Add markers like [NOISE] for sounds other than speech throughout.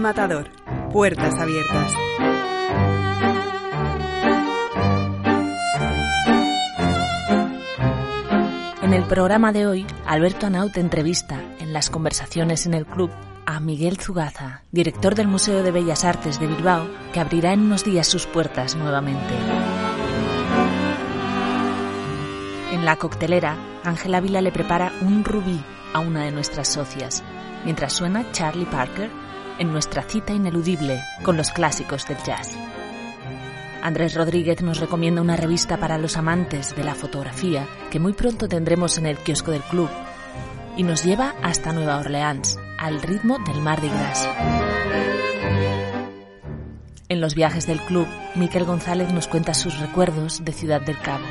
Matador. Puertas abiertas. En el programa de hoy, Alberto Anaut entrevista en las conversaciones en el club a Miguel Zugaza, director del Museo de Bellas Artes de Bilbao, que abrirá en unos días sus puertas nuevamente. En la coctelera, Ángela Vila le prepara un rubí a una de nuestras socias, mientras suena Charlie Parker en nuestra cita ineludible con los clásicos del jazz. Andrés Rodríguez nos recomienda una revista para los amantes de la fotografía que muy pronto tendremos en el kiosco del club y nos lleva hasta Nueva Orleans, al ritmo del Mardi Gras. En los viajes del club, Miquel González nos cuenta sus recuerdos de Ciudad del Cabo.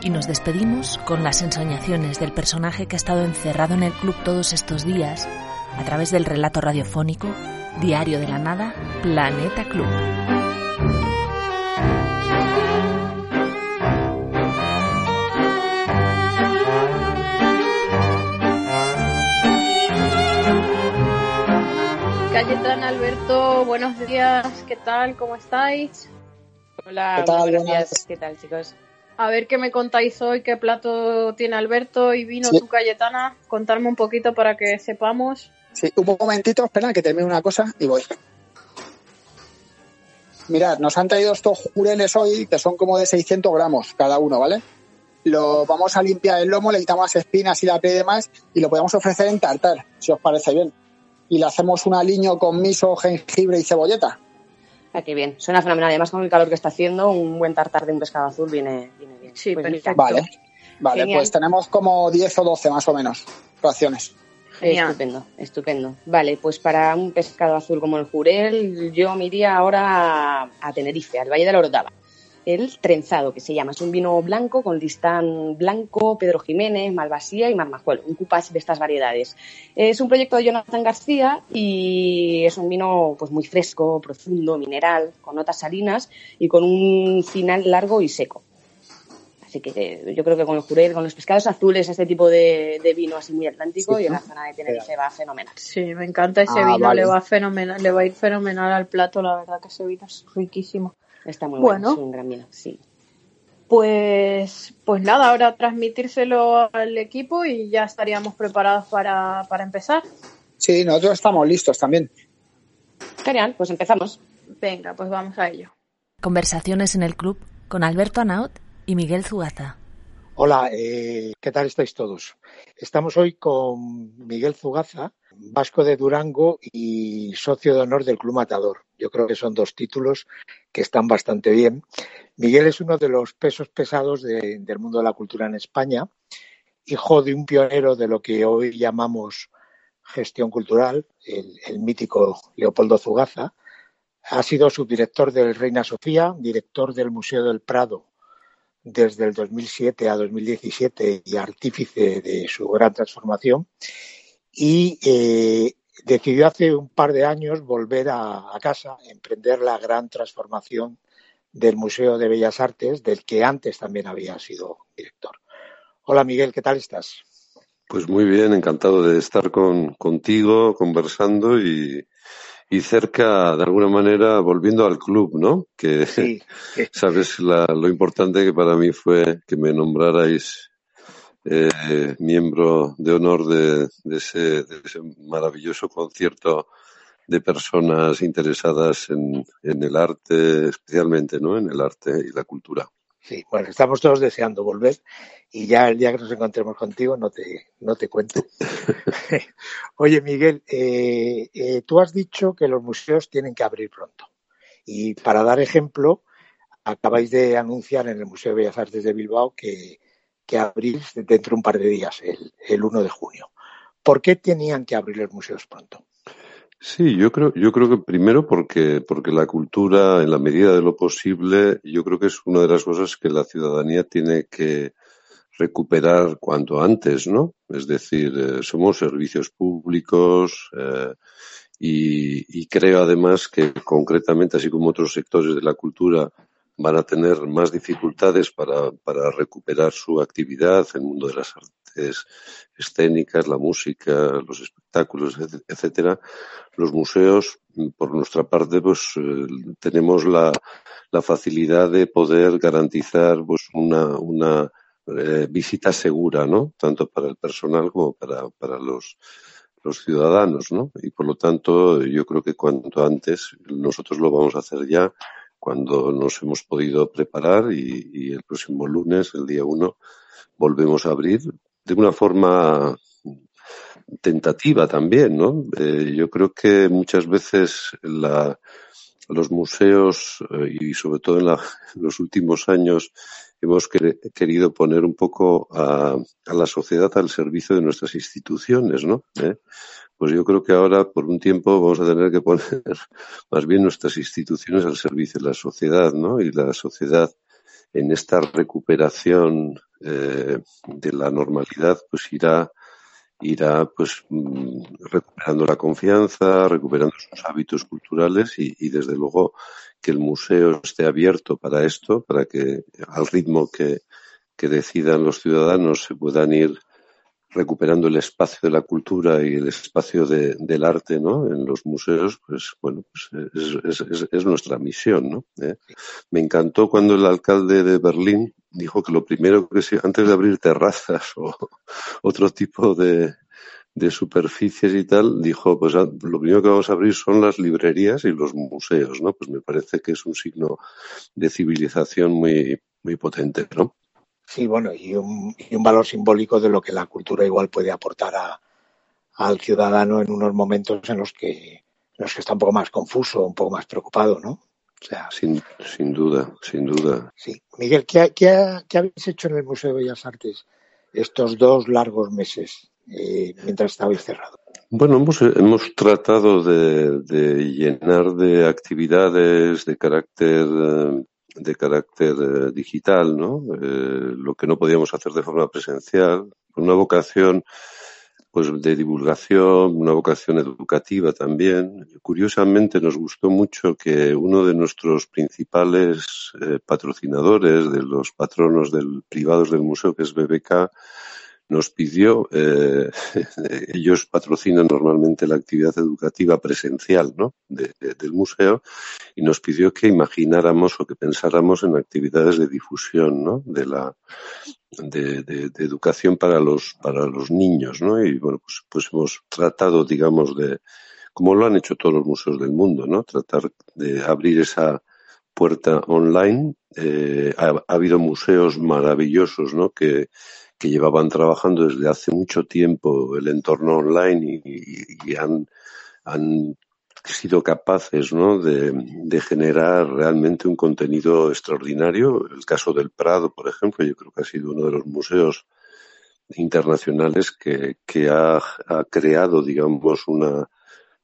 Y nos despedimos con las ensoñaciones del personaje que ha estado encerrado en el club todos estos días a través del relato radiofónico Diario de la Nada, Planeta Club. Cayetana, Alberto, buenos días, ¿qué tal? ¿Cómo estáis? Hola, ¿Qué tal? buenos días. ¿Qué tal, chicos? A ver qué me contáis hoy, qué plato tiene Alberto y vino Sí. tú, Cayetana. Contarme un poquito para que sepamos. Sí, un momentito, espera que termine una cosa y voy. Mirad, nos han traído estos jureles hoy que son como de 600 gramos cada uno, ¿vale? Lo vamos a limpiar el lomo, le quitamos las espinas y la piel y demás y lo podemos ofrecer en tartar, si os parece bien. Y le hacemos un aliño con miso, jengibre y cebolleta. Ah, qué bien. Suena fenomenal. Además, con el calor que está haciendo, un buen tartar de un pescado azul viene, viene bien. Sí, Pues perfecto. Vale, vale, Genial. pues tenemos como 10 o 12 más o menos raciones. Estupendo, estupendo. Vale, pues para un pescado azul como el jurel, yo me iría ahora a, Tenerife, al Valle de la Orotava. El trenzado, que se llama, es un vino blanco con listán blanco, Pedro Jiménez, Malvasía y Marmajuelo, un cupage de estas variedades. Es un proyecto de Jonathan García y es un vino pues muy fresco, profundo, mineral, con notas salinas y con un final largo y seco. Así que eh, yo creo que con el jurel, con los pescados azules, este tipo de, de vino así muy atlántico Sí, y en la zona de Tenerife va fenomenal. Sí, me encanta ese Ah, vino, vale. le va fenomenal, le va a ir fenomenal al plato, la verdad que ese vino es riquísimo. Está muy Bueno. bueno, es un gran vino, sí. Pues, pues nada, ahora transmitírselo al equipo y ya estaríamos preparados para, para empezar. Sí, nosotros estamos listos también. Genial, pues empezamos. Venga, pues vamos a ello. Conversaciones en el club con Alberto Anaut y Miguel Zugaza. Hola, eh, ¿qué tal estáis todos? Estamos hoy con Miguel Zugaza, vasco de Durango y socio de honor del Club Matador. Yo creo que son dos títulos que están bastante bien. Miguel es uno de los pesos pesados de- del mundo de la cultura en España, hijo de un pionero de lo que hoy llamamos gestión cultural, el, el mítico Leopoldo Zugaza. Ha sido subdirector del Reina Sofía, director del Museo del Prado desde el 2007 a 2017 y artífice de su gran transformación. Y eh, decidió hace un par de años volver a, a casa, emprender la gran transformación del Museo de Bellas Artes, del que antes también había sido director. Hola Miguel, ¿qué tal estás? Pues muy bien, encantado de estar con, contigo, conversando y, y cerca, de alguna manera, volviendo al club, ¿no? Que, [LAUGHS] Sí, sabes, la- lo importante que para mí fue que me nombrarais eh, miembro de honor de, de ese, de ese maravilloso concierto de personas interesadas en, en el arte, especialmente, ¿no? En el arte y la cultura. Sí, bueno, estamos todos deseando volver y ya el día que nos encontremos contigo no te, no te cuento. [LAUGHS] Oye, Miguel, eh, eh, tú has dicho que los museos tienen que abrir pronto. Y para dar ejemplo, acabáis de anunciar en el Museo de Bellas Artes de Bilbao que, que abrís dentro de un par de días, el, el 1 de junio. ¿Por qué tenían que abrir los museos pronto? Sí, yo creo, yo creo que primero porque, porque la cultura, en la medida de lo posible, yo creo que es una de las cosas que la ciudadanía tiene que recuperar cuanto antes, ¿no? Es decir, eh, somos servicios públicos eh, y, y, creo además que concretamente, así como otros sectores de la cultura, van a tener más dificultades para, para recuperar su actividad en el mundo de las artes escénicas, la música, los espectáculos, etcétera. Los museos, por nuestra parte, pues eh, tenemos la, la, facilidad de poder garantizar pues una, una eh, visita segura, ¿no? Tanto para el personal como para, para los, los ciudadanos, ¿no? Y por lo tanto, yo creo que cuanto antes nosotros lo vamos a hacer ya cuando nos hemos podido preparar y, el próximo lunes, el día uno, volvemos a abrir de una forma tentativa también, ¿no? Eh, yo creo que muchas veces los museos eh, y sobre todo en, los últimos años hemos querido poner un poco a, a, la sociedad al servicio de nuestras instituciones, ¿no? ¿Eh? Pues yo creo que ahora, por un tiempo, vamos a tener que poner [LAUGHS] más bien nuestras instituciones al servicio de la sociedad, ¿no? Y la sociedad en esta recuperación eh, de la normalidad, pues irá irá pues mm, recuperando la confianza, recuperando sus hábitos culturales y, y, desde luego que el museo esté abierto para esto, para que al ritmo que, que decidan los ciudadanos se puedan ir recuperando el espacio de la cultura y el espacio de, del arte ¿no? en los museos, pues bueno, pues es, es, es nuestra misión. ¿no? ¿Eh? Me encantó cuando el alcalde de Berlín dijo que lo primero que se, antes de abrir terrazas [LAUGHS] o otro tipo de, de superficies y tal, dijo, pues lo primero que vamos a abrir son las librerías y los museos, ¿no? Pues me parece que es un signo de civilización muy, muy potente, ¿no? Sí, bueno, y un, y un valor simbólico de lo que la cultura igual puede aportar a, al ciudadano en unos momentos en los que, en los que está un poco más confuso, un poco más preocupado, ¿no? O sea, sin, sin duda, sin duda. Sí. Miguel, ¿qué, qué, ¿qué habéis hecho en el Museo de Bellas Artes estos dos largos meses eh, mientras estabais cerrado? Bueno, hemos, hemos tratado de, de, llenar de actividades de carácter de carácter eh, digital, ¿no? Eh, lo que no podíamos hacer de forma presencial, una vocación pues de divulgación, una vocación educativa también. Curiosamente nos gustó mucho que uno de nuestros principales eh, patrocinadores, de los patronos del, privados del museo, que es BBK, nos pidió, eh, [LAUGHS] ellos patrocinan normalmente la actividad educativa presencial ¿no? De, de, del museo y nos pidió que imagináramos o que pensáramos en actividades de difusión ¿no? de la de, de, de, educación para los para los niños ¿no? y bueno pues, pues hemos tratado digamos de como lo han hecho todos los museos del mundo no tratar de abrir esa puerta online eh, ha, ha habido museos maravillosos no que que llevaban trabajando desde hace mucho tiempo el entorno online y, han, han, sido capaces ¿no? de, generar realmente un contenido extraordinario. El caso del Prado, por ejemplo, yo creo que ha sido uno de los museos internacionales que, que ha, ha creado, digamos, una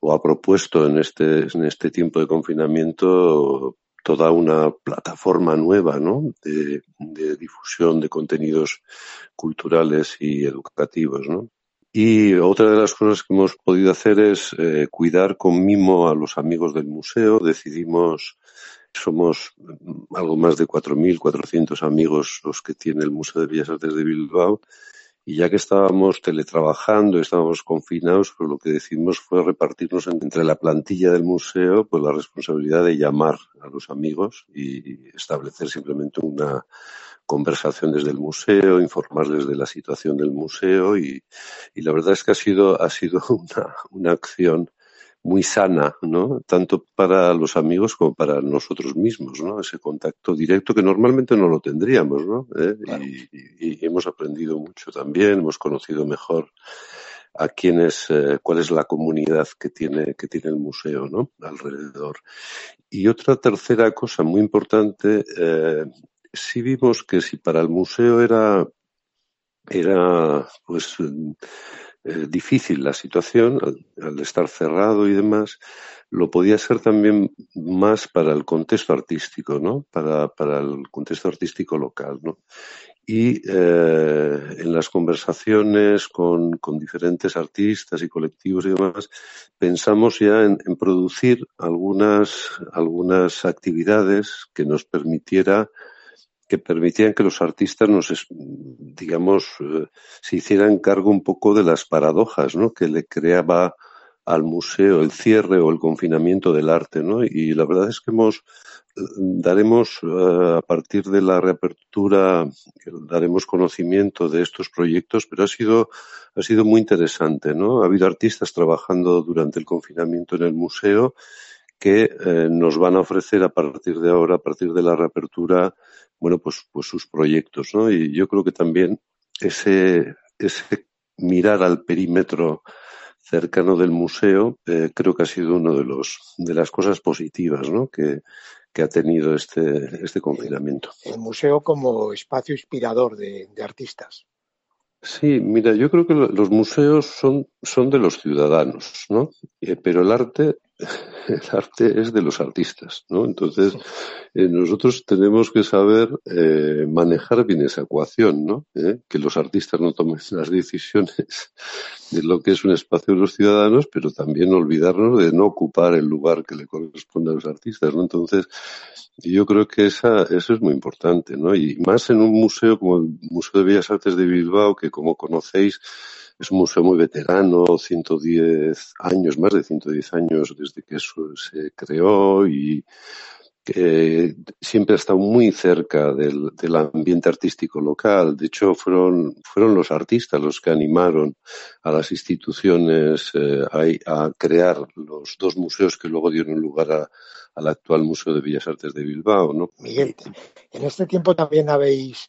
o ha propuesto en este, en este tiempo de confinamiento toda una plataforma nueva ¿no? de, difusión de contenidos culturales y educativos. ¿no? Y otra de las cosas que hemos podido hacer es eh, cuidar con mimo a los amigos del museo. Decidimos, somos algo más de 4.400 amigos los que tiene el Museo de Bellas Artes de Bilbao y ya que estábamos teletrabajando, estábamos confinados, pues lo que decidimos fue repartirnos entre la plantilla del museo pues la responsabilidad de llamar a los amigos y establecer simplemente una conversación desde el museo, informarles de la situación del museo y, y la verdad es que ha sido, ha sido [LAUGHS] una, una acción muy sana, ¿no? Tanto para los amigos como para nosotros mismos, ¿no? Ese contacto directo que normalmente no lo tendríamos, ¿no? ¿Eh? Y, hemos aprendido mucho también, hemos conocido mejor a quién es, eh, cuál es la comunidad que tiene, que tiene el museo, ¿no? Alrededor. Y otra tercera cosa muy importante, eh, sí vimos que si para el museo era, era, pues, eh, difícil la situación al, estar cerrado y demás, lo podía ser también más para el contexto artístico, ¿no? Para, para el contexto artístico local, ¿no? Y eh, en las conversaciones con, con, diferentes artistas y colectivos y demás, pensamos ya en, en producir algunas, algunas actividades que nos permitiera permitían que los artistas nos, digamos, eh, se hicieran cargo un poco de las paradojas, ¿no? Que le creaba al museo el cierre o el confinamiento del arte, ¿no? Y la verdad es que hemos eh, daremos eh, a partir de la reapertura daremos conocimiento de estos proyectos, pero ha sido ha sido muy interesante, ¿no? Ha habido artistas trabajando durante el confinamiento en el museo que nos van a ofrecer a partir de ahora, a partir de la reapertura, bueno, pues, pues sus proyectos, ¿no? Y yo creo que también ese, ese mirar al perímetro cercano del museo eh, creo que ha sido uno de los de las cosas positivas ¿no? que, que ha tenido este, este confinamiento. El museo como espacio inspirador de, de artistas. Sí, mira, yo creo que los museos son, son de los ciudadanos, ¿no? Eh, pero el arte [LAUGHS] el arte es de los artistas, ¿no? Entonces, eh, nosotros tenemos que saber eh, manejar bien esa ecuación, ¿no? ¿Eh? Que los artistas no tomen [LAUGHS] las decisiones de lo que es un espacio de los ciudadanos, pero también olvidarnos de no ocupar el lugar que le corresponde a los artistas, ¿no? Entonces, yo creo que esa, eso es muy importante, ¿no? Y más en un museo como el Museo de Bellas Artes de Bilbao, que como conocéis, es un museo muy veterano, 110 años, más de 110 años desde que se creó y que siempre ha estado muy cerca del, del, ambiente artístico local. De hecho, fueron, fueron los artistas los que animaron a las instituciones eh, a, a, crear los dos museos que luego dieron lugar a, al actual Museo de Bellas Artes de Bilbao. ¿no? Miguel, en este tiempo también habéis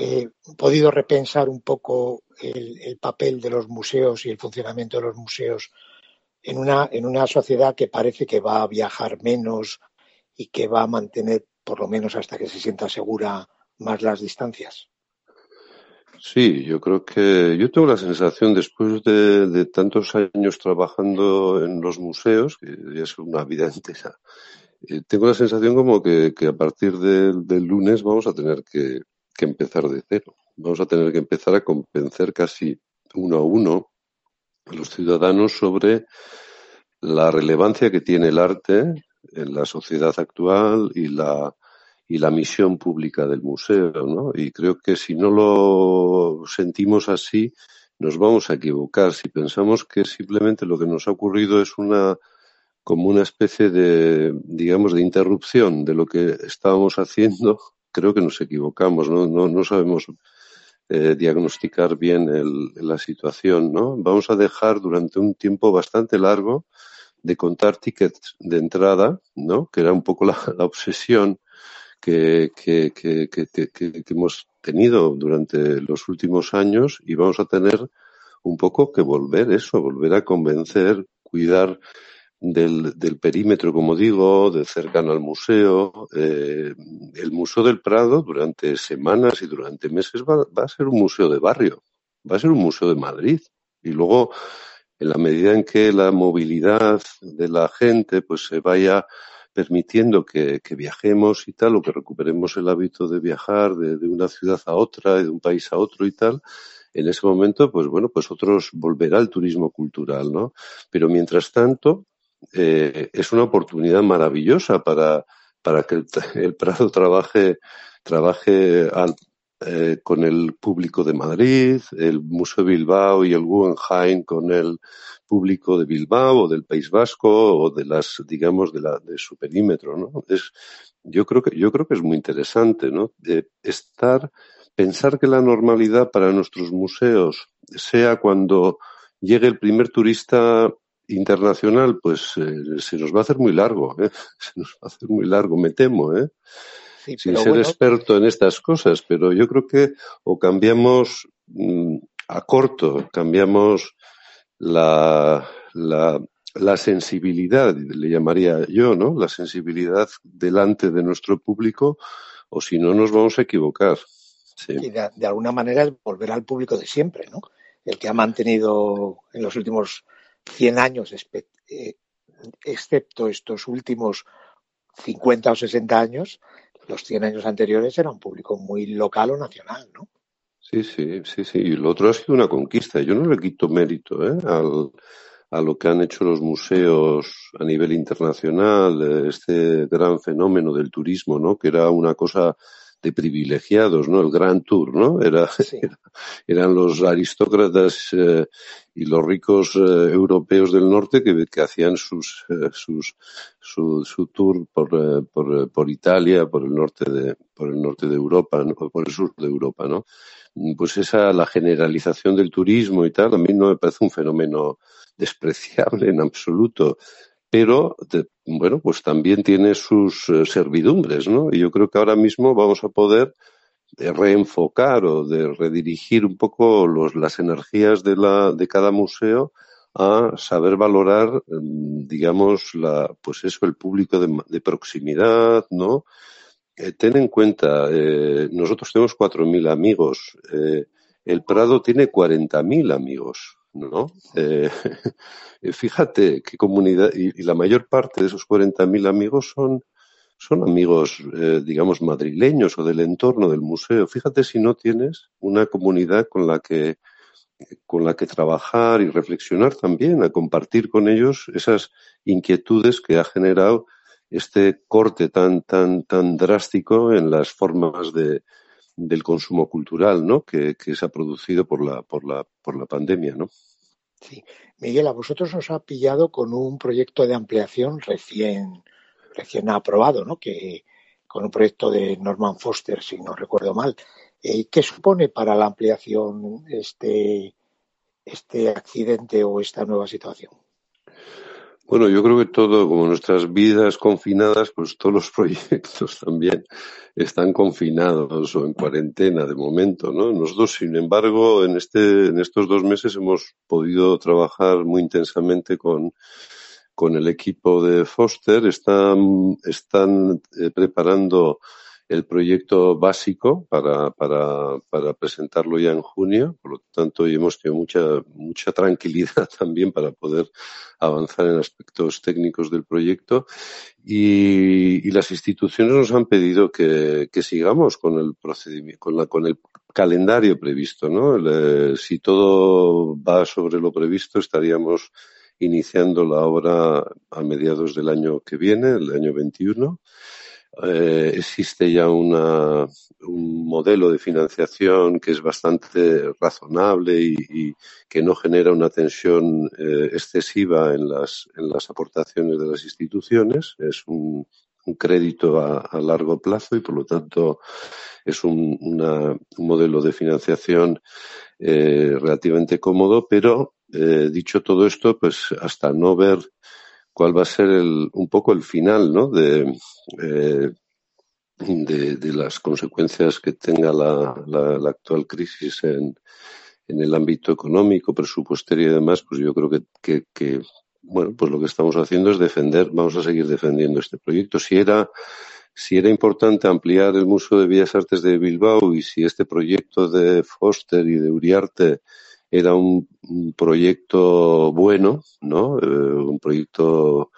eh, podido repensar un poco el, el, papel de los museos y el funcionamiento de los museos en una, en una sociedad que parece que va a viajar menos y que va a mantener, por lo menos hasta que se sienta segura, más las distancias. Sí, yo creo que yo tengo la sensación, después de, tantos años trabajando en los museos, que es una vida [LAUGHS] entera, eh, tengo la sensación como que, a partir de, del lunes vamos a tener que, que empezar de cero. Vamos a tener que empezar a convencer casi uno a uno a los ciudadanos sobre la relevancia que tiene el arte en la sociedad actual y la y la misión pública del museo, ¿no? Y creo que si no lo sentimos así, nos vamos a equivocar. Si pensamos que simplemente lo que nos ha ocurrido es una como una especie de, digamos, de interrupción de lo que estábamos haciendo, creo que nos equivocamos, no, no, no sabemos eh, diagnosticar bien el, la situación, ¿no? Vamos a dejar durante un tiempo bastante largo de contar tickets de entrada, ¿no? Que era un poco la, la obsesión que, que, que, que, hemos tenido durante los últimos años y vamos a tener un poco que volver eso, volver a convencer, cuidar del, del, perímetro, como digo, de cercano al museo. Eh, el Museo del Prado durante semanas y durante meses va, a ser un museo de barrio, va a ser un museo de Madrid. Y luego, en la medida en que la movilidad de la gente pues se vaya permitiendo que, viajemos y tal, o que recuperemos el hábito de viajar de, una ciudad a otra, de un país a otro y tal, en ese momento, pues bueno, pues otros volverá el turismo cultural, ¿no? Pero mientras tanto, eh, es una oportunidad maravillosa para, para que el, [LAUGHS] el Prado trabaje, trabaje al, eh, con el público de Madrid, el Museo de Bilbao y el Guggenheim con el público de Bilbao o del País Vasco o de las, digamos, de, la, de su perímetro, ¿no? Es, yo creo que, yo creo que es muy interesante, ¿no? Estar, pensar que la normalidad para nuestros museos sea cuando llegue el primer turista internacional, pues eh, se nos va a hacer muy largo, ¿eh? [LAUGHS] se nos va a hacer muy largo, me temo, ¿eh? sin ser experto en estas cosas, pero yo creo que o cambiamos mm, a corto, cambiamos la, la, la, sensibilidad, le llamaría yo, ¿no? La sensibilidad delante de nuestro público, o si no nos vamos a equivocar. Y de, de, alguna manera es volver al público de siempre, ¿no? El que ha mantenido en los últimos 100 años, eh, excepto estos últimos 50 o 60 años, los 100 años anteriores era un público muy local o nacional, ¿no? Sí, sí, sí, sí. Y lo otro ha sido una conquista. Yo no le quito mérito ¿eh? Al, a lo que han hecho los museos a nivel internacional, este gran fenómeno del turismo, ¿no? Que era una cosa de privilegiados, ¿no? El Grand Tour, ¿no? [LAUGHS] Era, eran los aristócratas eh, y los ricos eh, europeos del norte que, que hacían sus, eh, sus, su, su tour por, por, por, Italia, por el norte de, por el norte de Europa, ¿no? por el sur de Europa, ¿no? Pues esa, la generalización del turismo y tal, a mí no me parece un fenómeno despreciable en absoluto pero bueno, pues también tiene sus eh, servidumbres, ¿no? Y yo creo que ahora mismo vamos a poder de reenfocar o de redirigir un poco los, las energías de, la, de cada museo a saber valorar, mm, digamos, la, pues eso, el público de, de proximidad, ¿no? Eh, ten en cuenta, eh, nosotros tenemos 4.000 amigos, eh, el Prado tiene 40.000 amigos, ¿no? [LAUGHS] Eh, fíjate qué comunidad, y, y, la mayor parte de esos 40.000 amigos son, son amigos, eh, digamos, madrileños o del entorno del museo. Fíjate si no tienes una comunidad con la que con la que trabajar y reflexionar también, a compartir con ellos esas inquietudes que ha generado este corte tan, tan, tan drástico en las formas de, del consumo cultural, ¿no? Que, que, se ha producido por la, por la, por la pandemia, ¿no? Sí. Miguel, a vosotros os ha pillado con un proyecto de ampliación recién, recién aprobado, ¿no? Que, con un proyecto de Norman Foster, si no recuerdo mal. Eh, ¿Qué supone para la ampliación este, este accidente o esta nueva situación? Bueno, yo creo que todo, como nuestras vidas confinadas, pues todos los [LAUGHS] proyectos también están confinados o en cuarentena de momento, ¿no? Nosotros, sin embargo, en este, en estos dos meses hemos podido trabajar muy intensamente con, con el equipo de Foster. Están, están eh, preparando el proyecto básico para, para, para presentarlo ya en junio. Por lo tanto, hemos tenido mucha, mucha tranquilidad [LAUGHS] también para poder avanzar en aspectos técnicos del proyecto. Y, las instituciones nos han pedido que, que sigamos con el procedimiento, con, la, con el calendario previsto, ¿no? El, si todo va sobre lo previsto, estaríamos iniciando la obra a mediados del año que viene, el año 21 eh, existe ya una, un modelo de financiación que es bastante razonable y, que no genera una tensión eh, excesiva en las, en las aportaciones de las instituciones. Es un, un crédito a, a, largo plazo y por lo tanto es un, una, un modelo de financiación eh, relativamente cómodo, pero eh, dicho todo esto, pues hasta no ver cuál va a ser el, un poco el final ¿no? de, eh, de, las consecuencias que tenga la, la, la actual crisis en, en, el ámbito económico, presupuestario y demás, pues yo creo que, que, que, bueno, pues lo que estamos haciendo es defender, vamos a seguir defendiendo este proyecto. Si era, si era importante ampliar el Museo de Bellas Artes de Bilbao y si este proyecto de Foster y de Uriarte era un, proyecto bueno, ¿no? Eh, un proyecto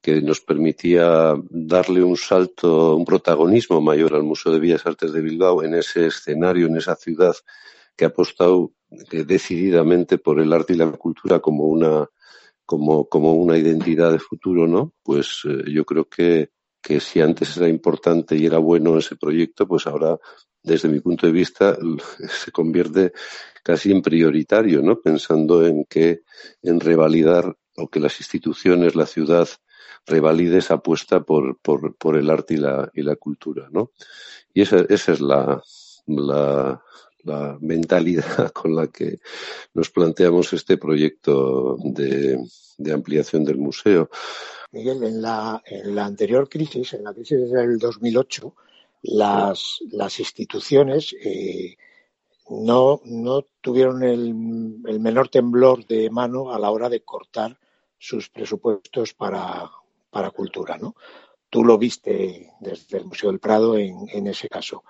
que nos permitía darle un salto, un protagonismo mayor al Museo de Bellas Artes de Bilbao en ese escenario, en esa ciudad que ha apostado decididamente por el arte y la cultura como una como, como una identidad de futuro, ¿no? Pues eh, yo creo que, que si antes era importante y era bueno ese proyecto, pues ahora, desde mi punto de vista, [LAUGHS] se convierte casi en prioritario, ¿no? Pensando en que, en revalidar o que las instituciones, la ciudad, revalide esa apuesta por, por, el arte y la, y la cultura, ¿no? Y esa, esa es la, la, la mentalidad [LAUGHS] con la que nos planteamos este proyecto de, ampliación del museo. Miguel, en la, en la anterior crisis, en la crisis del 2008, las, las instituciones eh, no, no tuvieron el, el, menor temblor de mano a la hora de cortar sus presupuestos para, para cultura, ¿no? Tú lo viste desde el Museo del Prado en, en ese caso.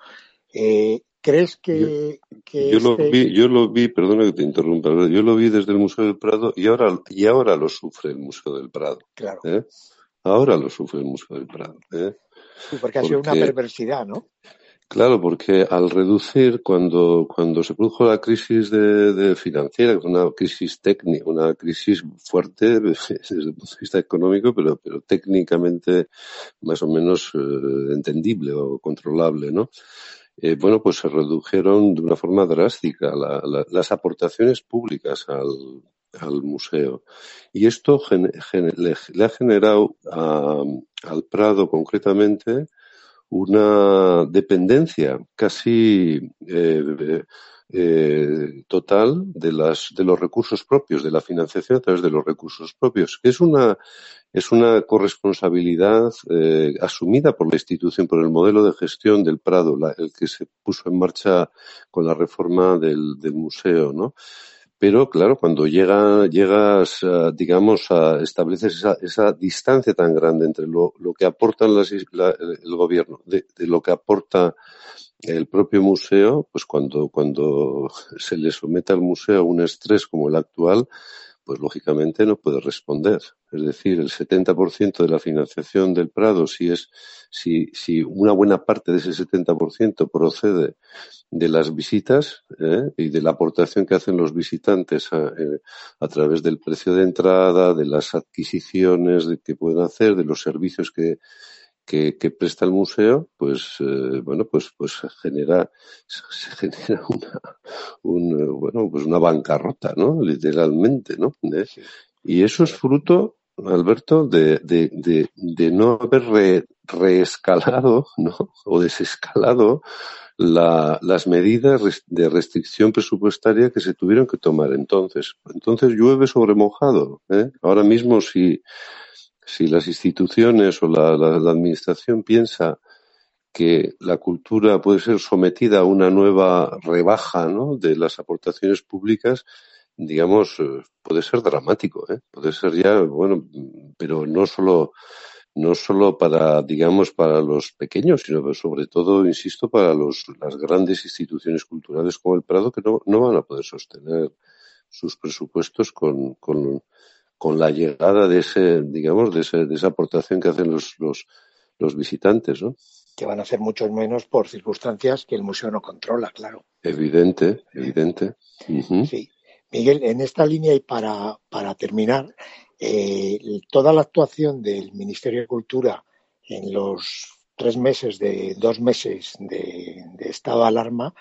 Eh, ¿Crees que, yo, lo este vi, yo lo vi, perdona que te interrumpa, yo lo vi desde el Museo del Prado y ahora y ahora lo sufre el Museo del Prado. Claro. ¿eh? Ahora lo sufre el Museo del Prado. ¿eh? Porque ha sido una perversidad, ¿no? Claro, porque al reducir, cuando, cuando se produjo la crisis de, de financiera, una crisis técnica, una crisis fuerte [LAUGHS] desde el punto de vista económico, pero, pero técnicamente más o menos eh, entendible o controlable, ¿no? Eh, bueno, pues se redujeron de una forma drástica las aportaciones públicas al, al museo. Y esto le, ha generado al Prado concretamente una dependencia casi eh, eh, total de, las, de los recursos propios, de la financiación a través de los recursos propios, es una, es una corresponsabilidad eh, asumida por la institución, por el modelo de gestión del Prado, el que se puso en marcha con la reforma del museo, ¿no? Pero claro, cuando llega, llegas, digamos, a establecer esa, esa, distancia tan grande entre lo, que aportan las, la, el gobierno, de, de, lo que aporta el propio museo, pues cuando, cuando [LAUGHS] se le somete al museo a un estrés como el actual, pues lógicamente no puede responder. Es decir, el 70% de la financiación del Prado, si es, si, si una buena parte de ese 70% procede de las visitas ¿eh? y de la aportación que hacen los visitantes a, eh, a, través del precio de entrada, de las adquisiciones que pueden hacer, de los servicios que, que, que presta el museo, pues eh, bueno, pues pues genera se [LAUGHS] genera una un, bueno pues una bancarrota, ¿no? Literalmente, ¿no? ¿Eh? Y eso es fruto Alberto, de, de, de, de no haber re, reescalado [LAUGHS] ¿no? o desescalado la, las medidas de restricción presupuestaria que se tuvieron que tomar entonces. Entonces llueve sobre mojado. ¿eh? Ahora mismo si si las instituciones o la, administración piensa que la cultura puede ser sometida a una nueva rebaja ¿no? de las aportaciones públicas, digamos, eh, puede ser dramático, ¿eh? puede ser ya, bueno, pero no solo, no solo para, digamos, para los pequeños, sino sobre todo, insisto, para los, las grandes instituciones culturales como el Prado, que no, no van a poder sostener sus presupuestos con, con, con la llegada de ese, digamos, de, ese, de esa aportación que hacen los, los, los visitantes, ¿no? Que van a ser muchos menos por circunstancias que el museo no controla, claro. Evidente, evidente. Uh -huh. Sí. Miguel, en esta línea y para, para terminar, eh, toda la actuación del Ministerio de Cultura en los tres meses de dos meses de, de estado de alarma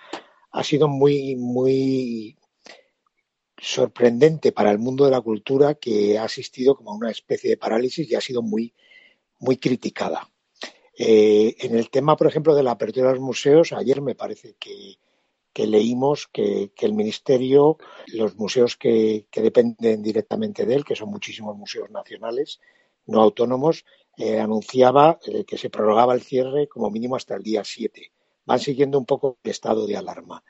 ha sido muy, muy sorprendente para el mundo de la cultura que ha asistido como a una especie de parálisis y ha sido muy, muy criticada. Eh, en el tema, por ejemplo, de la apertura de los museos, ayer me parece que, que leímos que, que, el Ministerio, los museos que, que, dependen directamente de él, que son muchísimos museos nacionales, no autónomos, eh, anunciaba eh, que se prorrogaba el cierre como mínimo hasta el día 7. Van siguiendo un poco el estado de alarma.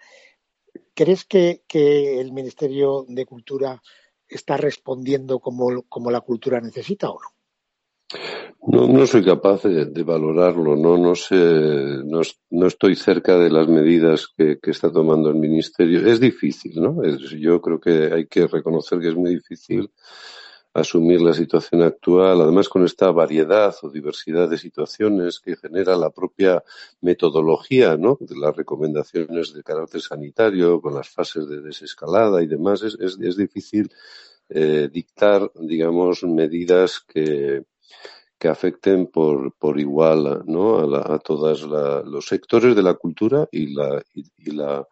¿Crees que, que, el Ministerio de Cultura está respondiendo como, como la cultura necesita o no? No, no soy capaz de, valorarlo, no, no sé, no, no, estoy cerca de las medidas que, que, está tomando el Ministerio. Es difícil, ¿no? Es, yo creo que hay que reconocer que es muy difícil asumir la situación actual, además con esta variedad o diversidad de situaciones que genera la propia metodología, ¿no? De las recomendaciones de carácter sanitario, con las fases de desescalada y demás, es, es, difícil eh, dictar, digamos, medidas que, que afecten por, por igual ¿no? a, la, a todos los sectores de la cultura y la, y la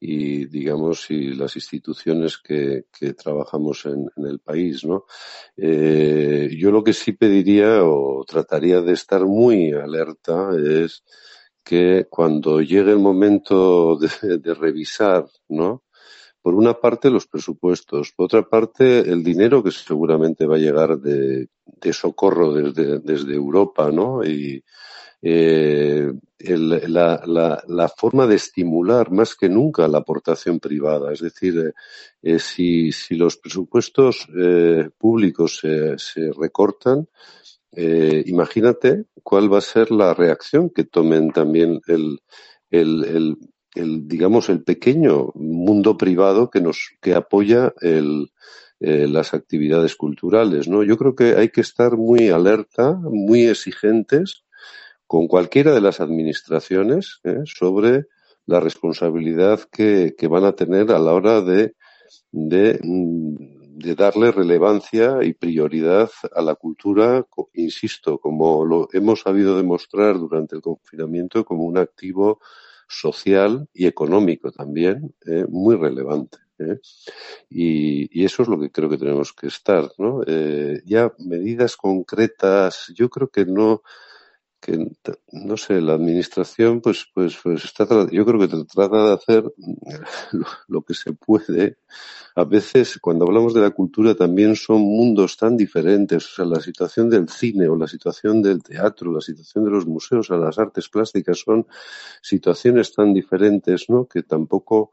y digamos y las instituciones que, que trabajamos en, en, el país no eh, yo lo que sí pediría o trataría de estar muy alerta es que cuando llegue el momento de, de revisar, ¿no? por una parte los presupuestos, por otra parte el dinero que seguramente va a llegar de, de socorro desde, desde, Europa, ¿no? Y eh, la, la, la, forma de estimular más que nunca la aportación privada, es decir, eh, si, si, los presupuestos eh, públicos se, se recortan, eh, imagínate cuál va a ser la reacción que tomen también el, el, el, el, digamos, el pequeño mundo privado que nos, que apoya el, eh, las actividades culturales, ¿no? Yo creo que hay que estar muy alerta, muy exigentes con cualquiera de las administraciones ¿eh? sobre la responsabilidad que, van a tener a la hora de, de, de, darle relevancia y prioridad a la cultura, insisto, como lo hemos sabido demostrar durante el confinamiento, como un activo social y económico también eh, muy relevante. ¿eh? Y, y, eso es lo que creo que tenemos que estar. ¿no? Eh, ya medidas concretas, yo creo que no que no sé la administración pues pues pues está yo creo que trata de hacer lo, que se puede. A veces cuando hablamos de la cultura también son mundos tan diferentes. O sea la situación del cine o la situación del teatro la situación de los museos a las artes plásticas son situaciones tan diferentes no que tampoco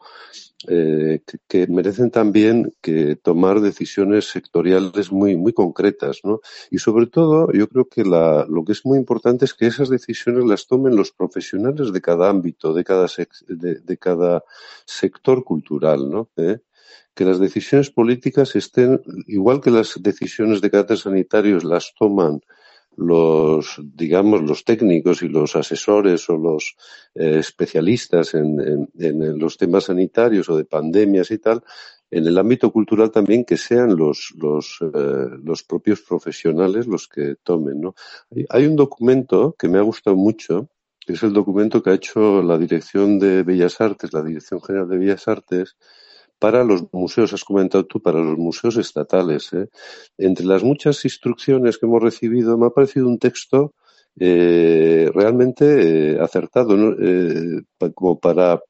eh, que, merecen también que tomar decisiones sectoriales muy muy concretas no y sobre todo yo creo que la, lo que es muy importante es que esas decisiones las tomen los profesionales de cada ámbito, de cada, de, cada sector cultural, ¿no? ¿Eh? Que las decisiones políticas estén, igual que las decisiones de carácter sanitario las toman los, digamos, los técnicos y los asesores o los eh, especialistas en, en, los temas sanitarios o de pandemias y tal, en el ámbito cultural también que sean los, los, eh, los propios profesionales los que tomen. ¿no? Hay, hay, un documento que me ha gustado mucho, que es el documento que ha hecho la Dirección de Bellas Artes, la Dirección General de Bellas Artes, para los museos, has comentado tú, para los museos estatales. ¿eh? Entre las muchas instrucciones que hemos recibido, me ha parecido un texto eh, realmente eh, acertado. Eh, como para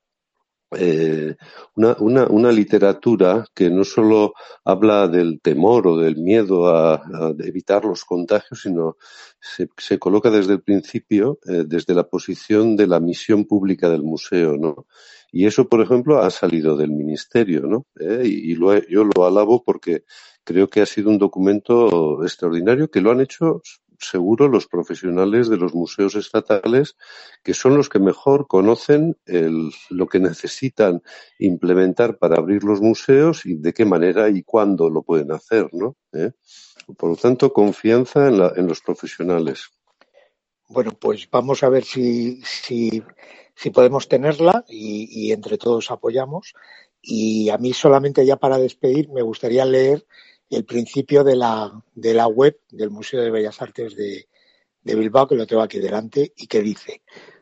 eh, una, una, una, literatura que no solo habla del temor o del miedo a, evitar los contagios, sino se, se coloca desde el principio, eh, desde la posición de la misión pública del museo, ¿no? Y eso, por ejemplo, ha salido del ministerio, ¿no? Eh, y, yo lo alabo porque creo que ha sido un documento extraordinario que lo han hecho seguro los profesionales de los museos estatales, que son los que mejor conocen lo que necesitan implementar para abrir los museos y de qué manera y cuándo lo pueden hacer, ¿no? ¿Eh? Por lo tanto, confianza en, la, en, los profesionales. Bueno, pues vamos a ver si podemos tenerla y, y entre todos apoyamos. Y a mí solamente ya para despedir me gustaría leer el principio de la, de la web del Museo de Bellas Artes de, de Bilbao, que lo tengo aquí delante, y que dice,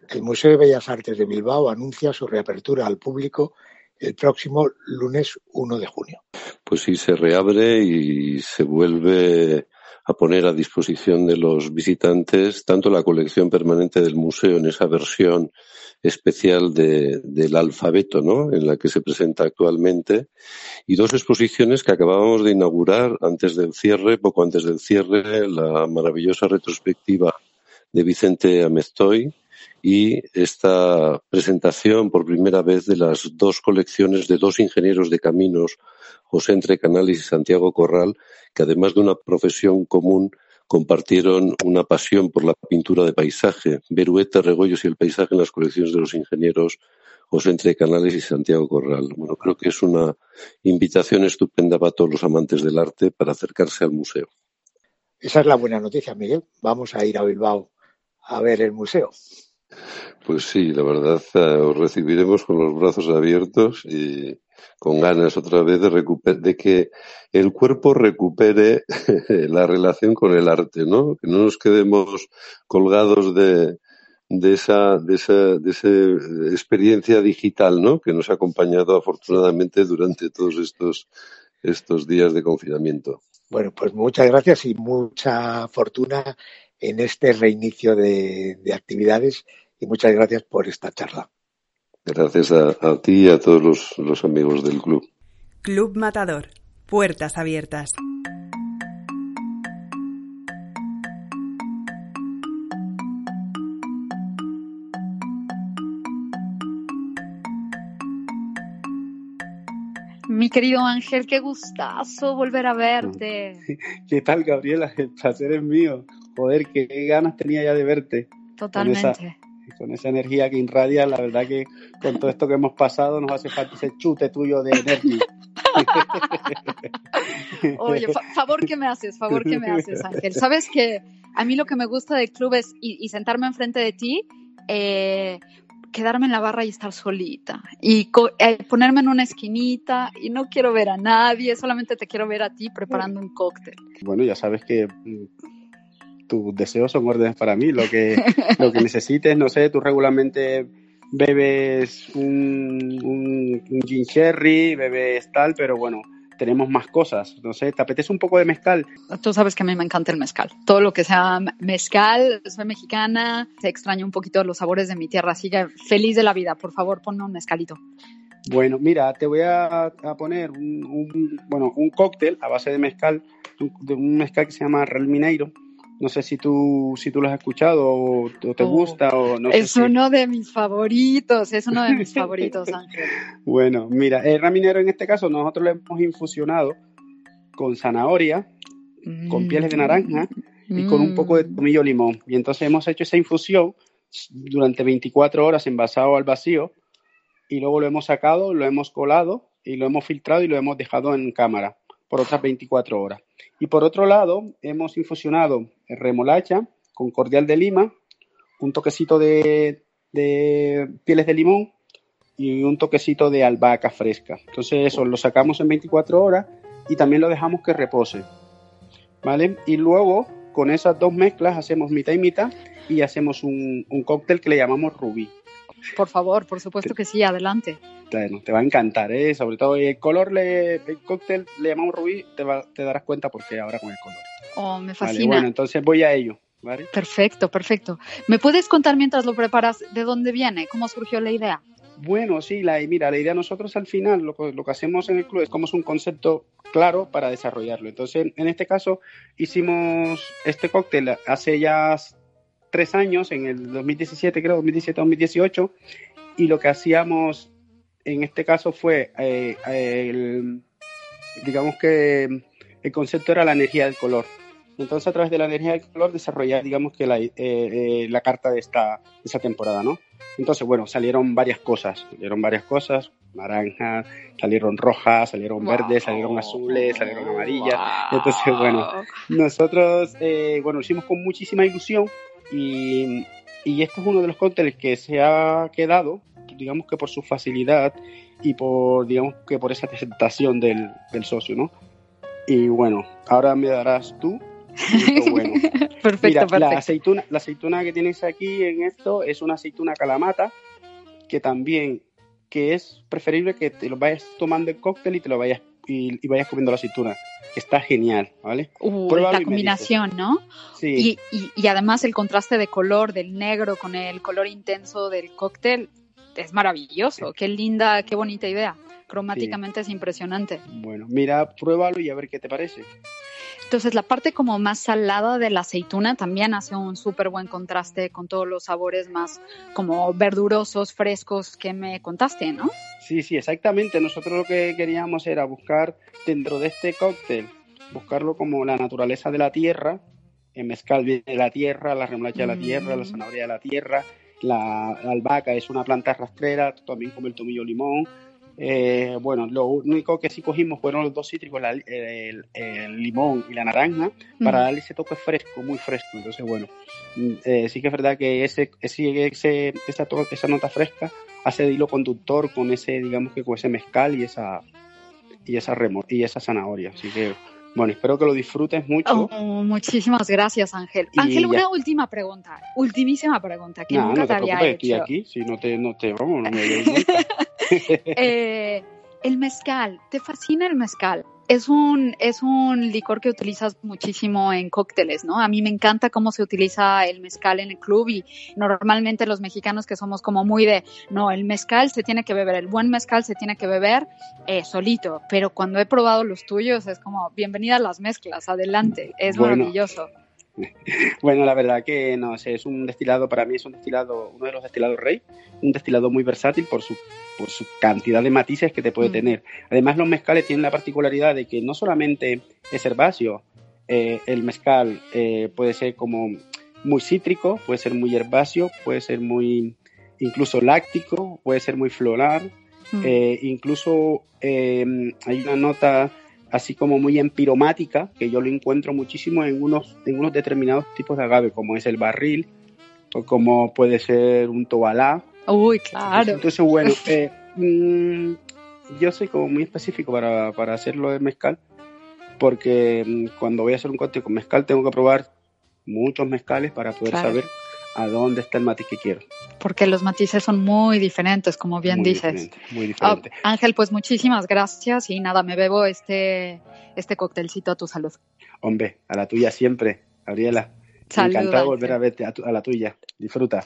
el Museo de Bellas Artes de Bilbao anuncia su reapertura al público el próximo lunes 1 de junio. Pues sí, se reabre y se vuelve a poner a disposición de los visitantes tanto la colección permanente del museo en esa versión especial de, del alfabeto, ¿no? En la que se presenta actualmente y dos exposiciones que acabábamos de inaugurar antes del cierre, poco antes del cierre, la maravillosa retrospectiva de Vicente Amestoy y esta presentación por primera vez de las dos colecciones de dos ingenieros de caminos, José Entre Canales y Santiago Corral, que además de una profesión común compartieron una pasión por la pintura de paisaje. Beruete, Regoyos y el paisaje en las colecciones de los ingenieros José Entre Canales y Santiago Corral. Bueno, creo que es una invitación estupenda para todos los amantes del arte para acercarse al museo. Esa es la buena noticia, Miguel. Vamos a ir a Bilbao a ver el museo. Pues sí, la verdad, eh, os recibiremos con los brazos abiertos y con ganas otra vez de, recuper de que el cuerpo recupere [LAUGHS] la relación con el arte, ¿no? Que no nos quedemos colgados de, de esa, de esa, de esa experiencia digital, ¿no? Que nos ha acompañado afortunadamente durante todos estos, estos días de confinamiento. Bueno, pues muchas gracias y mucha fortuna en este reinicio de, de actividades y muchas gracias por esta charla. Gracias a, a ti y a todos los, los amigos del club. Club Matador. Puertas abiertas. Mi querido Ángel, qué gustazo volver a verte. ¿Qué tal, Gabriela? El placer es mío. Joder, qué ganas tenía ya de verte. Totalmente. Con esa, con esa energía que irradia, la verdad que con todo esto que hemos pasado nos hace falta ese chute tuyo de energía. [LAUGHS] Oye, fa favor que me haces, favor que me haces, Ángel. Sabes que a mí lo que me gusta del club es y, y sentarme enfrente de ti, eh, quedarme en la barra y estar solita y eh, ponerme en una esquinita y no quiero ver a nadie, solamente te quiero ver a ti preparando un cóctel. Bueno, ya sabes que mm, tus deseos son órdenes para mí, lo que, [LAUGHS] lo que necesites, no sé, tú regularmente bebes un, un, un gin cherry, bebes tal, pero bueno, tenemos más cosas. No sé, ¿te apetece un poco de mezcal? Tú sabes que a mí me encanta el mezcal. Todo lo que sea mezcal, soy mexicana, se extraña un poquito los sabores de mi tierra, así que feliz de la vida. Por favor, ponme un mezcalito. Bueno, mira, te voy a, a poner un, un, bueno, un cóctel a base de mezcal, un, de un mezcal que se llama Real Mineiro. No sé si tú, si tú lo has escuchado o, o te oh, gusta o no Es sé uno si... de mis favoritos, es uno de mis [LAUGHS] favoritos, Ángel. bueno, mira, el raminero en este caso nosotros lo hemos infusionado con zanahoria, mm. con pieles de naranja mm. y con un poco de tomillo limón. Y entonces hemos hecho esa infusión durante 24 horas envasado al vacío y luego lo hemos sacado, lo hemos colado y lo hemos filtrado y lo hemos dejado en cámara por otras 24 horas. Y por otro lado, hemos infusionado remolacha con cordial de lima, un toquecito de, pieles de limón y un toquecito de albahaca fresca. Entonces eso lo sacamos en 24 horas y también lo dejamos que repose. ¿Vale? Y luego con esas dos mezclas hacemos mitad y mitad y hacemos un, un cóctel que le llamamos rubí. Por favor, por supuesto que sí, adelante. Bueno, te va a encantar, ¿eh? Sobre todo el color, le, el cóctel le llamamos rubí, te, va, te darás cuenta porque ahora con el color. Oh, me fascina. Vale, bueno, entonces voy a ello. ¿vale? Perfecto, perfecto. ¿Me puedes contar mientras lo preparas de dónde viene? ¿Cómo surgió la idea? Bueno, sí, la, mira, la idea nosotros al final, lo, lo que hacemos en el club es como es un concepto claro para desarrollarlo. Entonces, en este caso, hicimos este cóctel hace ya tres años, en el 2017, creo, 2017-2018, y lo que hacíamos en este caso fue, eh, el, digamos que el concepto era la energía del color. Entonces, a través de la energía del color, desarrollar, digamos que la, eh, eh, la carta de esta, de esta temporada, ¿no? Entonces, bueno, salieron varias cosas, salieron varias cosas, naranjas, salieron rojas, salieron wow. verdes, salieron azules, salieron amarillas. Wow. Entonces, bueno, nosotros, eh, bueno, lo hicimos con muchísima ilusión y, y este es uno de los cócteles que se ha quedado, digamos que por su facilidad y por, digamos que por esa presentación del, del socio, ¿no? Y bueno, ahora me darás tú bueno. [LAUGHS] perfecto, Mira, perfecto. La aceituna, la aceituna que tienes aquí en esto es una aceituna calamata que también que es preferible que te lo vayas tomando el cóctel y te lo vayas y, y vayas comiendo la aceituna está genial, ¿vale? Uh, la combinación, ¿no? Sí. Y, y, y, además el contraste de color del negro con el color intenso del cóctel es maravilloso. Qué linda, qué bonita idea. Cromáticamente sí. es impresionante. Bueno, mira, pruébalo y a ver qué te parece. Entonces la parte como más salada de la aceituna también hace un súper buen contraste con todos los sabores más como verdurosos, frescos que me contaste, ¿no? Sí, sí, exactamente. Nosotros lo que queríamos era buscar dentro de este cóctel, buscarlo como la naturaleza de la tierra, el mezcal de la tierra, la remolacha de la tierra, mm. la zanahoria de la tierra, la, la albahaca es una planta rastrera, también como el tomillo limón, eh, bueno, lo único que sí cogimos fueron los dos cítricos, la, el, el, limón y la naranja, para mm. darle ese toque fresco, muy fresco. Entonces, bueno, eh, sí que es verdad que ese, ese, ese esa, nota fresca hace de hilo conductor con ese, digamos que con ese mezcal y esa, y esa, y esa zanahoria. Así que, bueno, espero que lo disfrutes mucho. Oh, muchísimas gracias, Ángel. Y Ángel, una última pregunta, ultimísima pregunta que nah, nunca no te, te había hecho. Estoy aquí, si no te, no te, vamos, no me [LAUGHS] [LAUGHS] eh, el mezcal, ¿te fascina el mezcal? es un, es un licor que utilizas muchísimo en cócteles, ¿no? A mí me encanta cómo se utiliza el mezcal en el club y normalmente los mexicanos que somos como muy de, no, el mezcal se tiene que beber, el buen mezcal se tiene que beber eh, solito, pero cuando he probado los tuyos es como, bienvenida a las mezclas, adelante, es maravilloso. [LAUGHS] Bueno, la verdad que no sé, es un destilado, para mí es un destilado, uno de los destilados rey, un destilado muy versátil por su, por su cantidad de matices que te puede mm. tener. Además, los mezcales tienen la particularidad de que no solamente es herbáceo, eh, el mezcal eh, puede ser como muy cítrico, puede ser muy herbáceo, puede ser muy incluso láctico, puede ser muy floral, mm. eh, incluso hay una nota así como muy empiromática, que yo lo encuentro muchísimo en unos, en unos determinados tipos de agave, como es el barril, o como puede ser un tobalá. Uy, claro. Entonces, bueno, eh, mm, yo soy como muy específico para, para hacerlo de mezcal, porque mm, cuando voy a hacer un cóctel con mezcal tengo que probar muchos mezcales para poder saber a dónde está el matiz que quiero. Porque los matices son muy diferentes, como bien dices. muy diferente. Ah, Ángel, pues muchísimas gracias y nada, me bebo este, este cóctelcito a tu salud. Hombre, a la tuya siempre, Gabriela. Encantado de volver a verte a la tuya. Disfruta.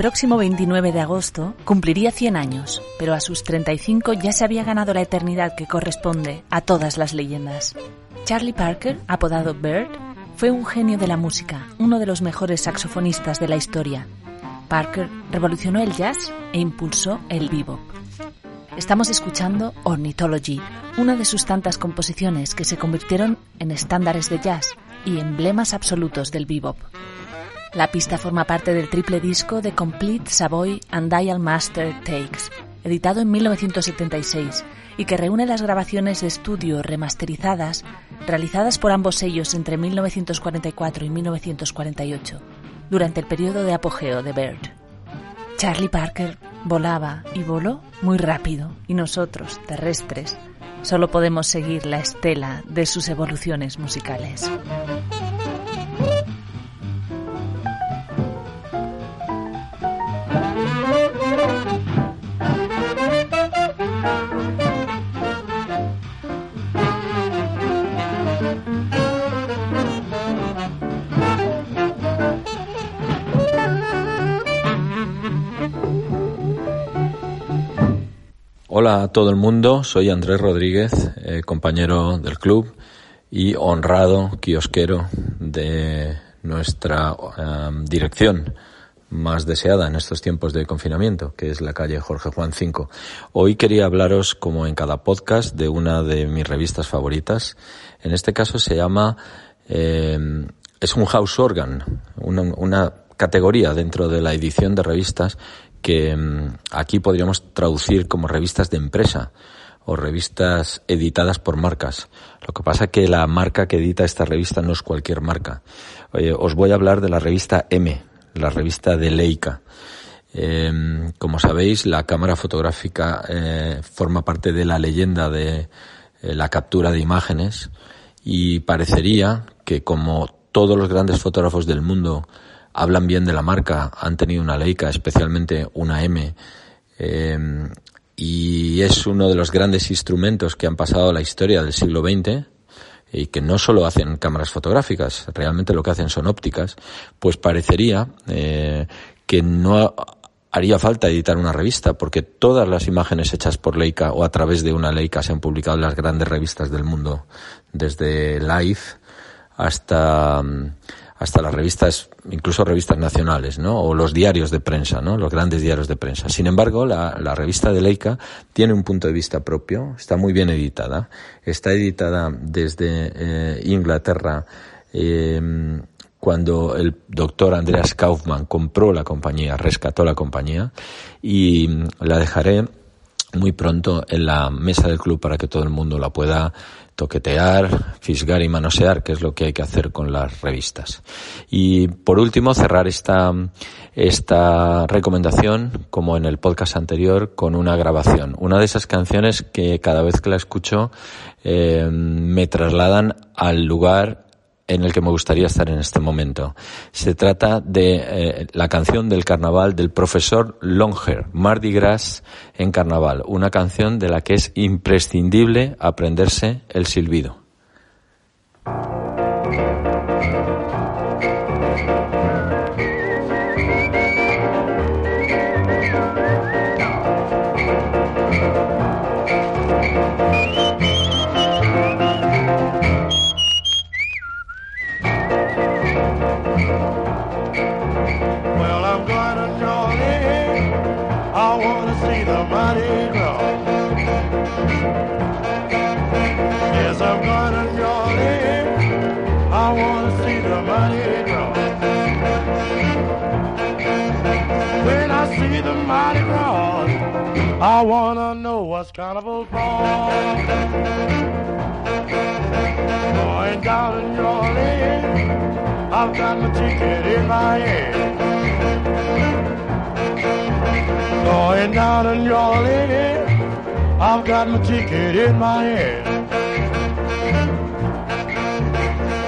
Próximo 29 de agosto cumpliría 100 años, pero a sus 35 ya se había ganado la eternidad que corresponde a todas las leyendas. Charlie Parker, apodado Bird, fue un genio de la música, uno de los mejores saxofonistas de la historia. Parker revolucionó el jazz e impulsó el bebop. Estamos escuchando Ornithology, una de sus tantas composiciones que se convirtieron en estándares de jazz y emblemas absolutos del bebop. La pista forma parte del triple disco de Complete Savoy and Dial Master Takes, editado en 1976 y que reúne las grabaciones de estudio remasterizadas realizadas por ambos sellos entre 1944 y 1948, durante el periodo de apogeo de Bird. Charlie Parker volaba y voló muy rápido y nosotros, terrestres, solo podemos seguir la estela de sus evoluciones musicales. Hola a todo el mundo, soy Andrés Rodríguez, eh, compañero del club y honrado kiosquero de nuestra em, dirección más deseada en estos tiempos de confinamiento, que es la calle Jorge Juan 5. Hoy quería hablaros, como en cada podcast, de una de mis revistas favoritas. En este caso se llama, em, es un house organ, una categoría dentro de la edición de revistas que mm, aquí podríamos traducir como revistas de empresa o revistas editadas por marcas. Lo que pasa es que la marca que edita esta revista no es cualquier marca. os voy a hablar de la revista M, la revista de Leica. Em, como sabéis, la cámara fotográfica eh, forma parte de la leyenda de eh, la captura de imágenes y parecería que como todos los grandes fotógrafos del mundo hablan bien de la marca, han tenido una Leica, especialmente una M, em, y es uno de los grandes instrumentos que han pasado a la historia del siglo XX, y que no solo hacen cámaras fotográficas, realmente lo que hacen son ópticas, pues parecería eh, que no haría falta editar una revista, porque todas las imágenes hechas por Leica o a través de una Leica se han publicado en las grandes revistas del mundo, desde Life hasta, hasta las revistas, incluso revistas nacionales, ¿no? O los diarios de prensa, ¿no? Los grandes diarios de prensa. Sin embargo, la, la revista de Leica tiene un punto de vista propio, está muy bien editada, está editada desde eh, Inglaterra, eh, cuando el doctor Andreas Kaufmann compró la compañía, rescató la compañía y la dejaré muy pronto en la mesa del club para que todo el mundo la pueda toquetear, fisgar y manosear, que es lo que hay que hacer con las revistas. Y por último, cerrar esta, esta recomendación, como en el podcast anterior, con una grabación. Una de esas canciones que cada vez que la escucho eh, me trasladan al lugar en el que me gustaría estar en este momento. Se trata de eh, la canción del carnaval del profesor Longer, Mardi Gras en carnaval, una canción de la que es imprescindible aprenderse el silbido. I wanna know what's carnival for. Going down in New Orleans, I've got my ticket in my hand. Going down in New Orleans, I've got my ticket in my hand.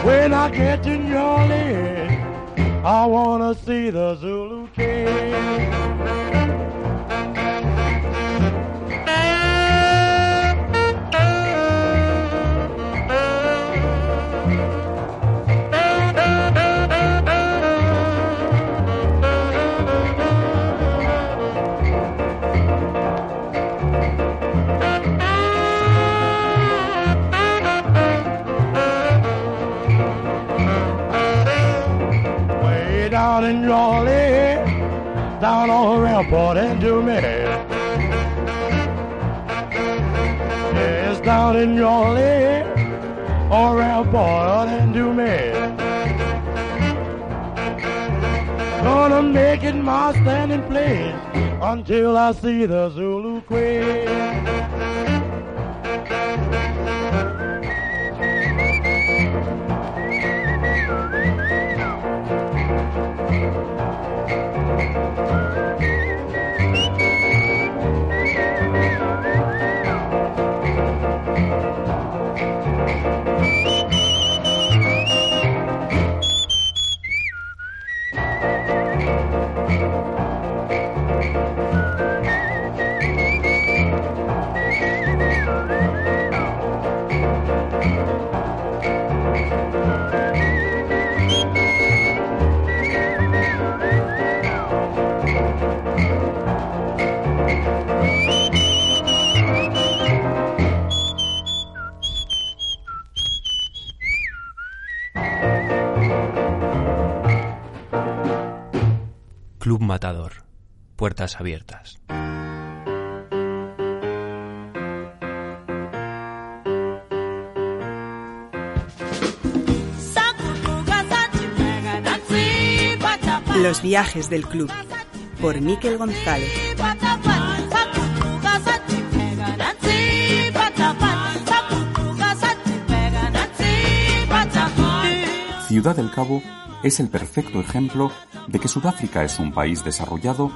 When I get to New Orleans, I wanna see the Zulu King. On and do me. Yes, down in Raleigh, on rampart and do me. Gonna make it my standing place until I see the Zulu Queen. Puertas abiertas. Los viajes del club por Miquel González. Ciudad del Cabo es el perfecto ejemplo de que Sudáfrica es un país desarrollado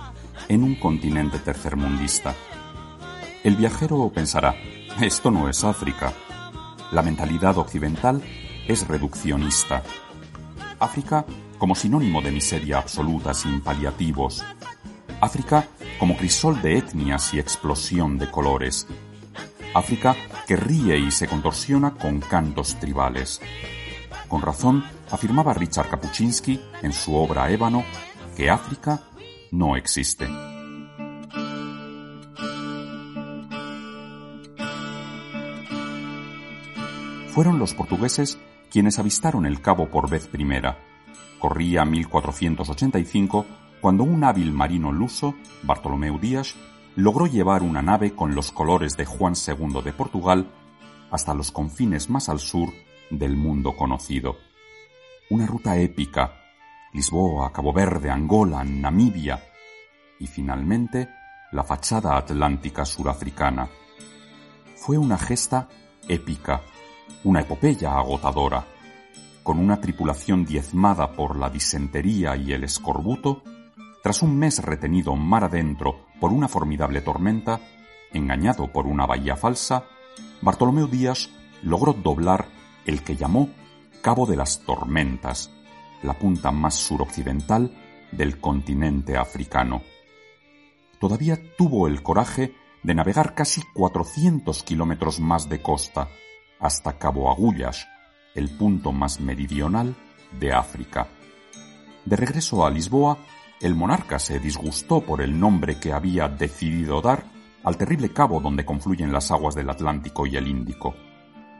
en un continente tercermundista. El viajero pensará, esto no es África. La mentalidad occidental es reduccionista. África como sinónimo de miseria absoluta sin paliativos. África como crisol de etnias y explosión de colores. África que ríe y se contorsiona con cantos tribales. Con razón, afirmaba Richard Kapuczynski en su obra Ébano que África no existe. Fueron los portugueses quienes avistaron el cabo por vez primera. Corría 1485 cuando un hábil marino luso, Bartolomeu Díaz, logró llevar una nave con los colores de Juan II de Portugal hasta los confines más al sur del mundo conocido. Una ruta épica, Lisboa, Cabo Verde, Angola, Namibia y finalmente la fachada atlántica surafricana. Fue una gesta épica, una epopeya agotadora. Con una tripulación diezmada por la disentería y el escorbuto, tras un mes retenido mar adentro por una formidable tormenta, engañado por una bahía falsa, Bartolomeu Díaz logró doblar el que llamó Cabo de las Tormentas, la punta más suroccidental del continente africano. Todavía tuvo el coraje de navegar casi 400 kilómetros más de costa, hasta Cabo Agullas, el punto más meridional de África. De regreso a Lisboa, el monarca se disgustó por el nombre que había decidido dar al terrible cabo donde confluyen las aguas del Atlántico y el Índico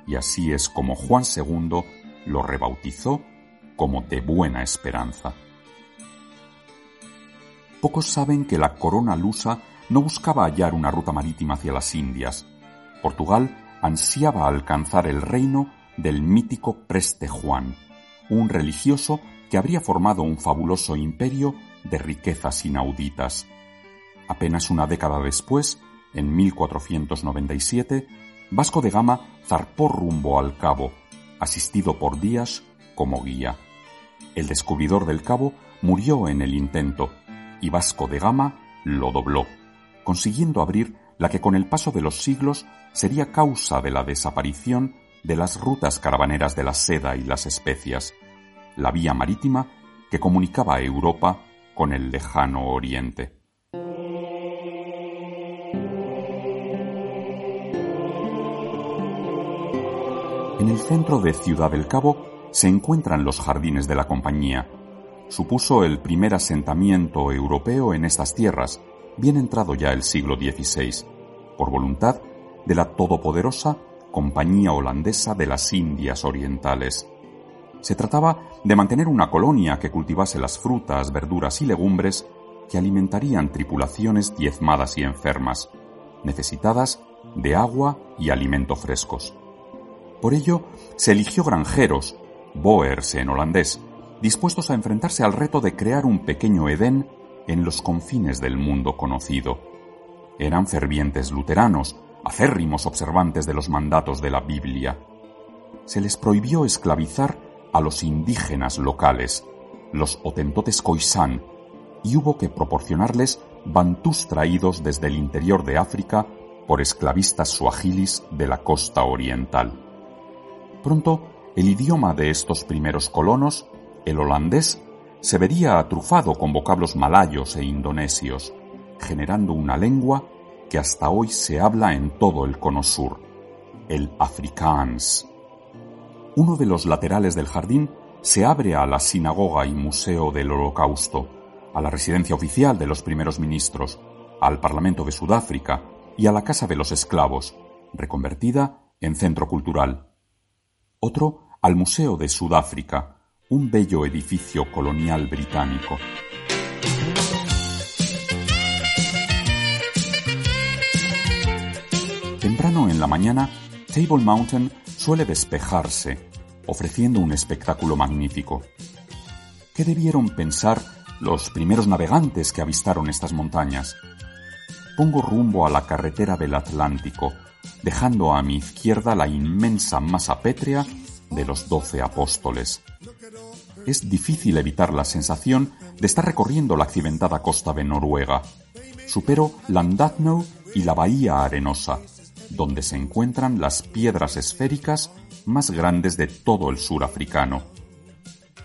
y así es como Juan II lo rebautizó como de buena esperanza. Pocos saben que la corona lusa no buscaba hallar una ruta marítima hacia las Indias. Portugal ansiaba alcanzar el reino del mítico Preste Juan, un religioso que habría formado un fabuloso imperio de riquezas inauditas. Apenas una década después, en 1497, Vasco de Gama zarpó rumbo al cabo, asistido por Díaz como guía. El descubridor del cabo murió en el intento y Vasco de Gama lo dobló, consiguiendo abrir la que con el paso de los siglos sería causa de la desaparición de las rutas caravaneras de la seda y las especias, la vía marítima que comunicaba Europa con el lejano Oriente. En el centro de Ciudad del Cabo se encuentran los jardines de la compañía. Supuso el primer asentamiento europeo en estas tierras, bien entrado ya el siglo XVI, por voluntad de la todopoderosa Compañía Holandesa de las Indias Orientales. Se trataba de mantener una colonia que cultivase las frutas, verduras y legumbres que alimentarían tripulaciones diezmadas y enfermas, necesitadas de agua y alimento frescos. Por ello, se eligió granjeros, boers en holandés, dispuestos a enfrentarse al reto de crear un pequeño Edén en los confines del mundo conocido. Eran fervientes luteranos, acérrimos observantes de los mandatos de la Biblia. Se les prohibió esclavizar a los indígenas locales, los otentotes khoisan, y hubo que proporcionarles bantús traídos desde el interior de África por esclavistas suajilis de la costa oriental. Pronto, el idioma de estos primeros colonos, el holandés, se vería atrufado con vocablos malayos e indonesios, generando una lengua que hasta hoy se habla en todo el cono sur, el Afrikaans. Uno de los laterales del jardín se abre a la sinagoga y museo del Holocausto, a la residencia oficial de los primeros ministros, al Parlamento de Sudáfrica y a la Casa de los Esclavos, reconvertida en centro cultural otro al Museo de Sudáfrica, un bello edificio colonial británico. Temprano en la mañana, Table Mountain suele despejarse, ofreciendo un espectáculo magnífico. ¿Qué debieron pensar los primeros navegantes que avistaron estas montañas? Pongo rumbo a la carretera del Atlántico, dejando a mi izquierda la inmensa masa pétrea de los doce apóstoles. es difícil evitar la sensación de estar recorriendo la accidentada costa de Noruega. Supero Landadno y la bahía arenosa, donde se encuentran las piedras esféricas más grandes de todo el sur africano.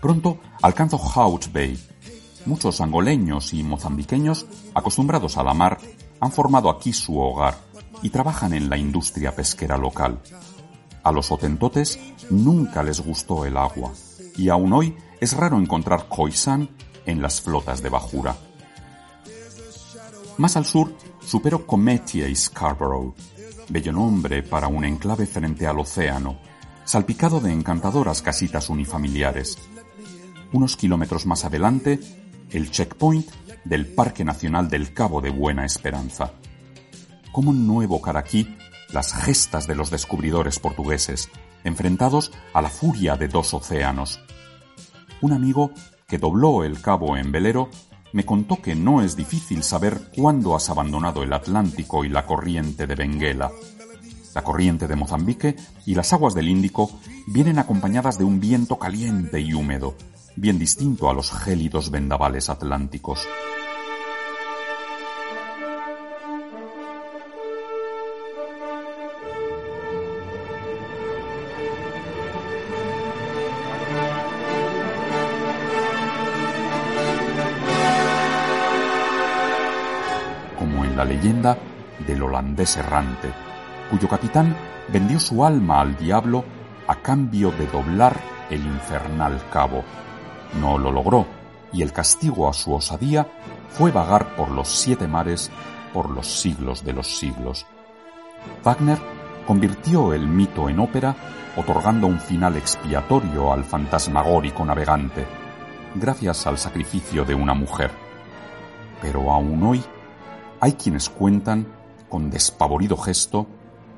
Pronto alcanzo Hout Bay. Muchos angoleños y mozambiqueños, acostumbrados a la mar, han formado aquí su hogar y trabajan en la industria pesquera local. A los hotentotes nunca les gustó el agua y aún hoy es raro encontrar khoisan en las flotas de bajura. Más al sur supero Cometia y Scarborough, bello nombre para un enclave frente al océano, salpicado de encantadoras casitas unifamiliares. Unos kilómetros más adelante, el checkpoint del Parque Nacional del Cabo de Buena Esperanza. ¿Cómo no evocar aquí las gestas de los descubridores portugueses, enfrentados a la furia de dos océanos? Un amigo que dobló el cabo en velero me contó que no es difícil saber cuándo has abandonado el Atlántico y la corriente de Benguela. La corriente de Mozambique y las aguas del Índico vienen acompañadas de un viento caliente y húmedo, bien distinto a los gélidos vendavales atlánticos. La leyenda del holandés errante, cuyo capitán vendió su alma al diablo a cambio de doblar el infernal cabo. No lo logró, y el castigo a su osadía fue vagar por los siete mares por los siglos de los siglos. Wagner convirtió el mito en ópera, otorgando un final expiatorio al fantasmagórico navegante, gracias al sacrificio de una mujer. Pero aún hoy hay quienes cuentan, con despavorido gesto,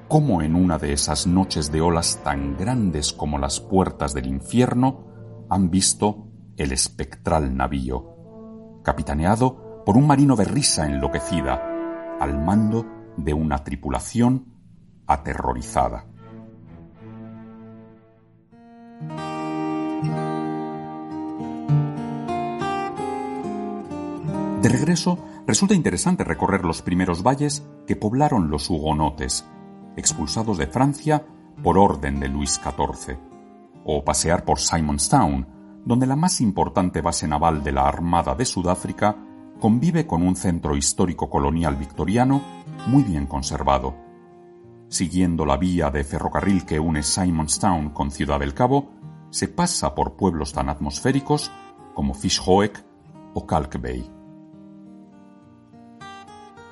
cómo en una de esas noches de olas tan grandes como las puertas del infierno han visto el espectral navío, capitaneado por un marino de risa enloquecida, al mando de una tripulación aterrorizada. De regreso, resulta interesante recorrer los primeros valles que poblaron los hugonotes, expulsados de Francia por orden de Luis XIV, o pasear por Simonstown, donde la más importante base naval de la Armada de Sudáfrica convive con un centro histórico colonial victoriano muy bien conservado. Siguiendo la vía de ferrocarril que une Simonstown con Ciudad del Cabo, se pasa por pueblos tan atmosféricos como Fishhoek o Kalk Bay.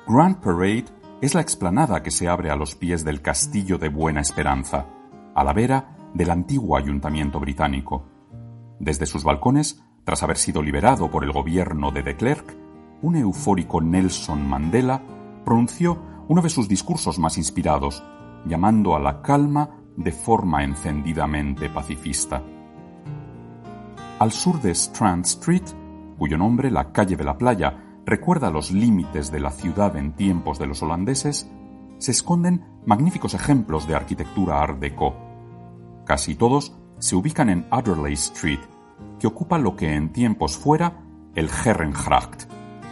Grand Parade es la explanada que se abre a los pies del Castillo de Buena Esperanza, a la vera del antiguo ayuntamiento británico. Desde sus balcones, tras haber sido liberado por el gobierno de de Klerk, un eufórico Nelson Mandela pronunció uno de sus discursos más inspirados, llamando a la calma de forma encendidamente pacifista. Al sur de Strand Street, cuyo nombre, la calle de la playa, recuerda los límites de la ciudad en tiempos de los holandeses, se esconden magníficos ejemplos de arquitectura art déco. Casi todos se ubican en Adderley Street, que ocupa lo que en tiempos fuera el Herrengracht,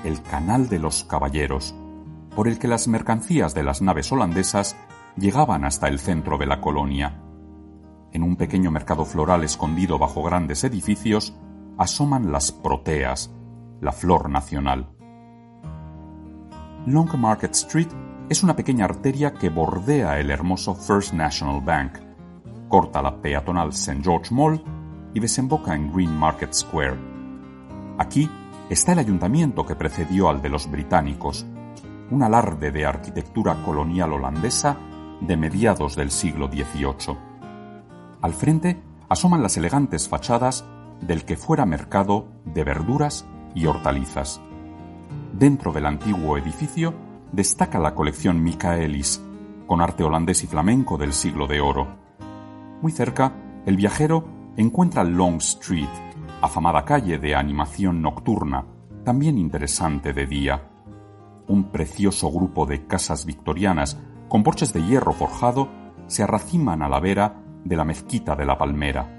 el Canal de los Caballeros, por el que las mercancías de las naves holandesas llegaban hasta el centro de la colonia. En un pequeño mercado floral escondido bajo grandes edificios asoman las proteas, la flor nacional. Long Market Street es una pequeña arteria que bordea el hermoso First National Bank, corta la peatonal St. George Mall y desemboca en Green Market Square. Aquí está el ayuntamiento que precedió al de los británicos, un alarde de arquitectura colonial holandesa de mediados del siglo XVIII. Al frente asoman las elegantes fachadas del que fuera mercado de verduras y hortalizas. Dentro del antiguo edificio destaca la colección Michaelis, con arte holandés y flamenco del siglo de oro. Muy cerca, el viajero encuentra Long Street, afamada calle de animación nocturna, también interesante de día. Un precioso grupo de casas victorianas con porches de hierro forjado se arraciman a la vera de la mezquita de la Palmera,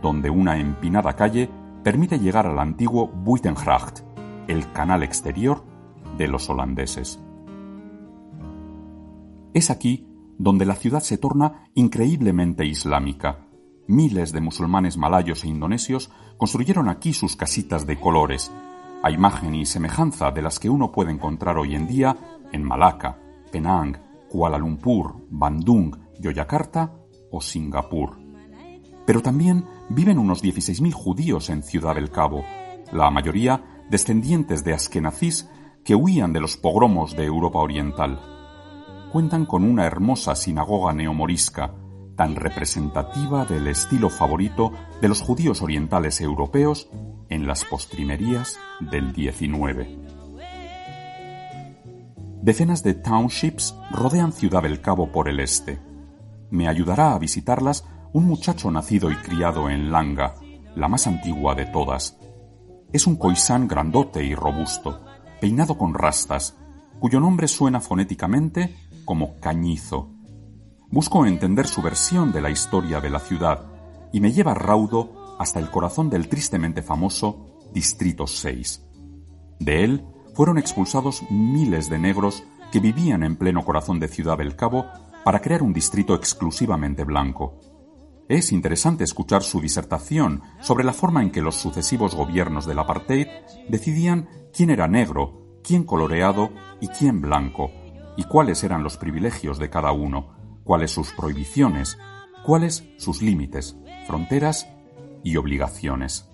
donde una empinada calle permite llegar al antiguo Buitengracht, el canal exterior de los holandeses. Es aquí donde la ciudad se torna increíblemente islámica. Miles de musulmanes malayos e indonesios construyeron aquí sus casitas de colores, a imagen y semejanza de las que uno puede encontrar hoy en día en Malaca, Penang, Kuala Lumpur, Bandung, Yogyakarta o Singapur. Pero también viven unos 16.000 judíos en Ciudad del Cabo, la mayoría descendientes de askenazís que huían de los pogromos de Europa Oriental. Cuentan con una hermosa sinagoga neomorisca, tan representativa del estilo favorito de los judíos orientales europeos en las postrimerías del XIX. Decenas de townships rodean Ciudad del Cabo por el este. Me ayudará a visitarlas un muchacho nacido y criado en Langa, la más antigua de todas. Es un coisán grandote y robusto, peinado con rastas, cuyo nombre suena fonéticamente como Cañizo. Busco entender su versión de la historia de la ciudad y me lleva raudo hasta el corazón del tristemente famoso Distrito 6. De él fueron expulsados miles de negros que vivían en pleno corazón de Ciudad del Cabo para crear un distrito exclusivamente blanco. Es interesante escuchar su disertación sobre la forma en que los sucesivos gobiernos del apartheid decidían quién era negro, quién coloreado y quién blanco, y cuáles eran los privilegios de cada uno, cuáles sus prohibiciones, cuáles sus límites, fronteras y obligaciones.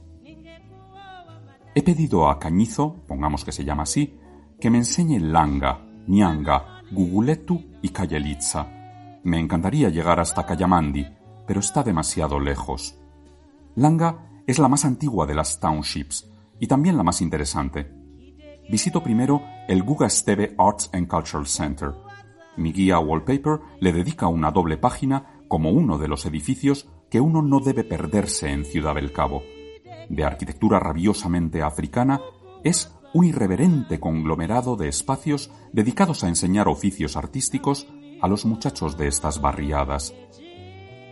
He pedido a Cañizo, pongamos que se llama así, que me enseñe Langa, Nyanga, Guguletu y Cayelitza. Me encantaría llegar hasta Cayamandi, pero está demasiado lejos. Langa es la más antigua de las townships y también la más interesante. Visito primero el Guga Stebe Arts and Cultural Center. Mi guía Wallpaper le dedica una doble página como uno de los edificios que uno no debe perderse en Ciudad del Cabo. De arquitectura rabiosamente africana, es un irreverente conglomerado de espacios dedicados a enseñar oficios artísticos a los muchachos de estas barriadas.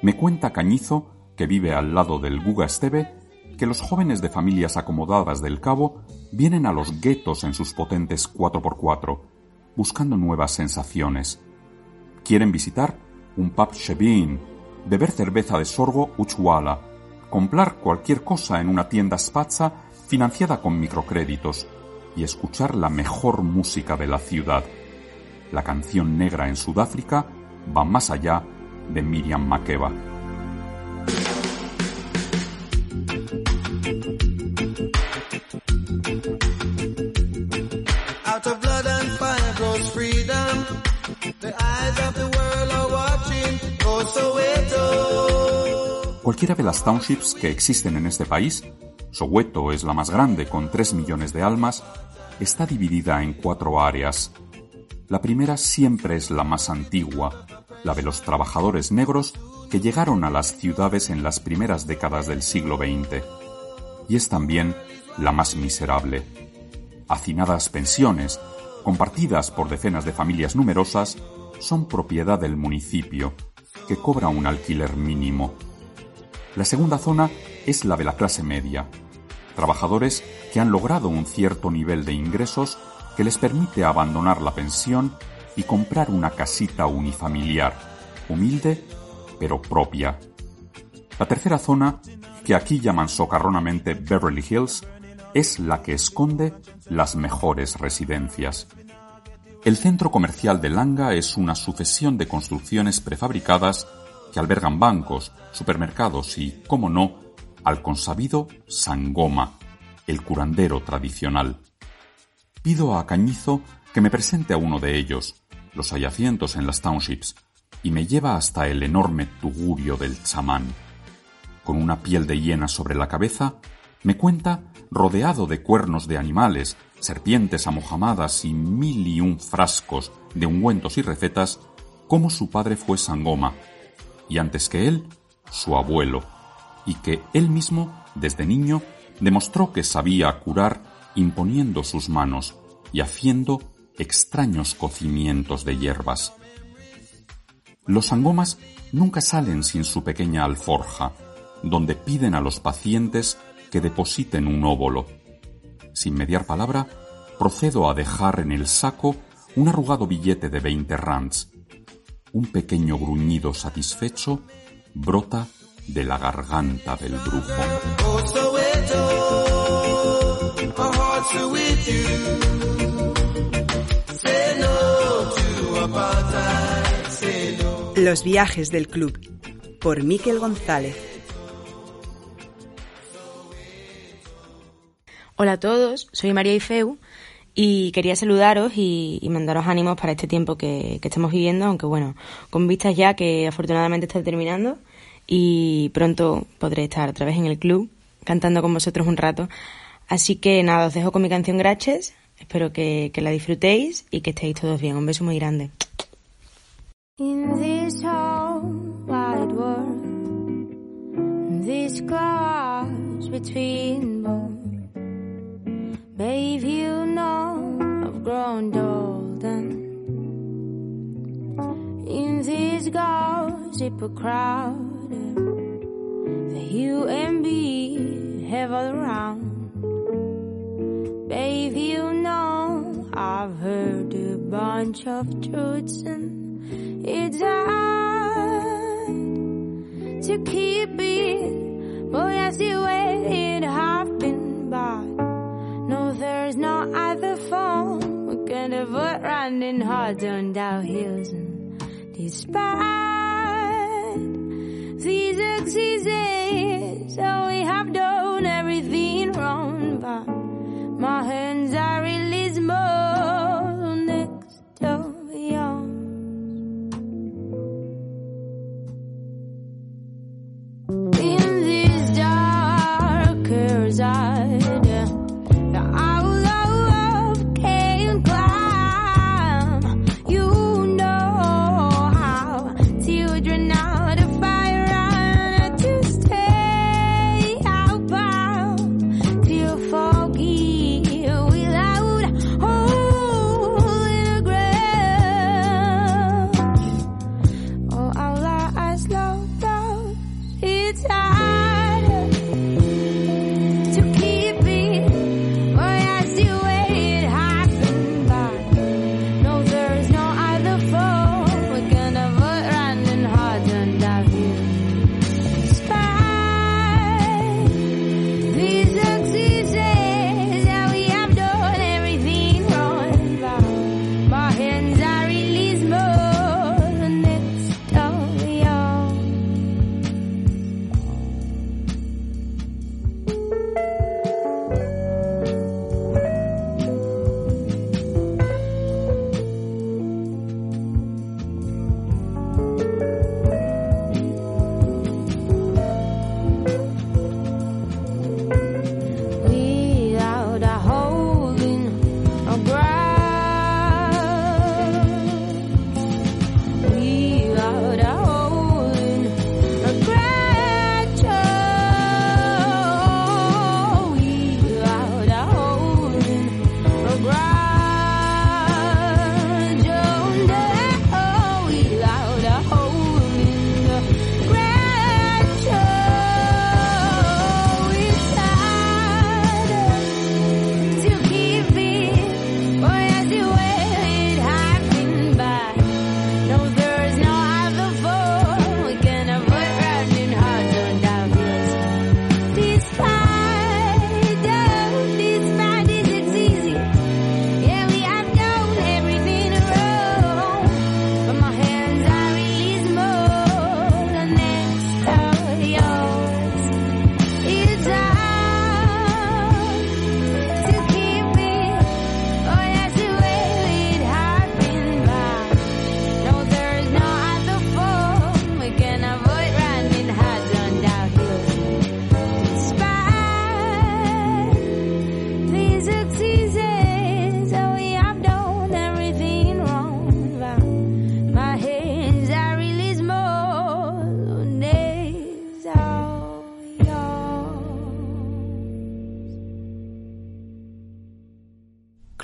Me cuenta Cañizo, que vive al lado del Guga Esteve, que los jóvenes de familias acomodadas del Cabo vienen a los guetos en sus potentes 4x4, buscando nuevas sensaciones. Quieren visitar un pub shebin, beber cerveza de sorgo uchwala, comprar cualquier cosa en una tienda spazza financiada con microcréditos y escuchar la mejor música de la ciudad. La canción negra en Sudáfrica va más allá de Miriam Makeba. Cualquiera de las townships que existen en este país, Soweto es la más grande con 3 millones de almas, está dividida en cuatro áreas. La primera siempre es la más antigua, la de los trabajadores negros que llegaron a las ciudades en las primeras décadas del siglo XX. Y es también la más miserable. Hacinadas pensiones, compartidas por decenas de familias numerosas, son propiedad del municipio, que cobra un alquiler mínimo. La segunda zona es la de la clase media, trabajadores que han logrado un cierto nivel de ingresos que les permite abandonar la pensión y comprar una casita unifamiliar, humilde pero propia. La tercera zona, que aquí llaman socarronamente Beverly Hills, es la que esconde las mejores residencias. El centro comercial de Langa es una sucesión de construcciones prefabricadas que albergan bancos, supermercados y, como no, al consabido Sangoma, el curandero tradicional. Pido a Cañizo que me presente a uno de ellos, los hay en las townships, y me lleva hasta el enorme tugurio del chamán. Con una piel de hiena sobre la cabeza, me cuenta, rodeado de cuernos de animales, serpientes amojamadas y mil y un frascos de ungüentos y recetas, cómo su padre fue Sangoma, y antes que él, su abuelo, y que él mismo, desde niño, demostró que sabía curar imponiendo sus manos y haciendo extraños cocimientos de hierbas. Los sangomas nunca salen sin su pequeña alforja, donde piden a los pacientes que depositen un óvulo. Sin mediar palabra, procedo a dejar en el saco un arrugado billete de 20 rands. Un pequeño gruñido satisfecho brota de la garganta del brujo. Los viajes del club por Miquel González. Hola a todos, soy María Ifeu y quería saludaros y, mandaros ánimos para este tiempo que, que, estamos viviendo, aunque bueno, con vistas ya que afortunadamente está terminando y pronto podré estar otra vez en el club cantando con vosotros un rato. Así que nada, os dejo con mi canción Graches, espero que, que la disfrutéis y que estéis todos bien. Un beso muy grande. In this whole wide world, this cross between both, babe, you know I've grown old and in this gossip crowd, the you and me have all around, babe, you know I've heard a bunch of truths and it's hard to keep it, but I see where it happened. But no, there's no other phone. We're gonna put running hard on down hills, and despite these excuses, so we have done everything wrong. But my hands are really small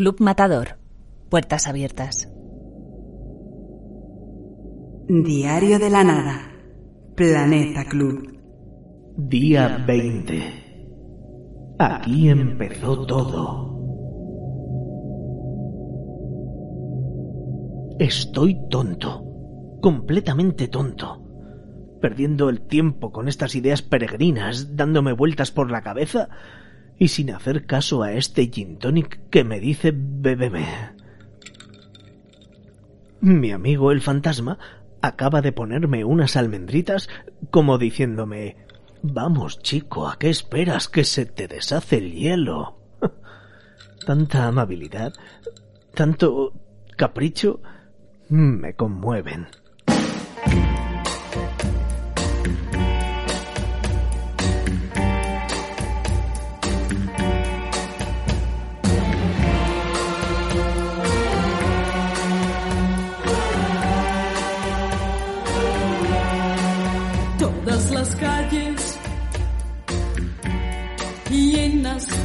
Club Matador. Puertas abiertas. Diario de la Nada. Planeta Club. Día 20. Aquí empezó todo. Estoy tonto, completamente tonto, perdiendo el tiempo con estas ideas peregrinas, dándome vueltas por la cabeza y sin hacer caso a este gin tonic que me dice bébeme. Mi amigo el fantasma acaba de ponerme unas almendritas como diciéndome Vamos, chico, ¿a qué esperas que se te deshace el hielo? [LAUGHS] Tanta amabilidad, tanto capricho, me conmueven.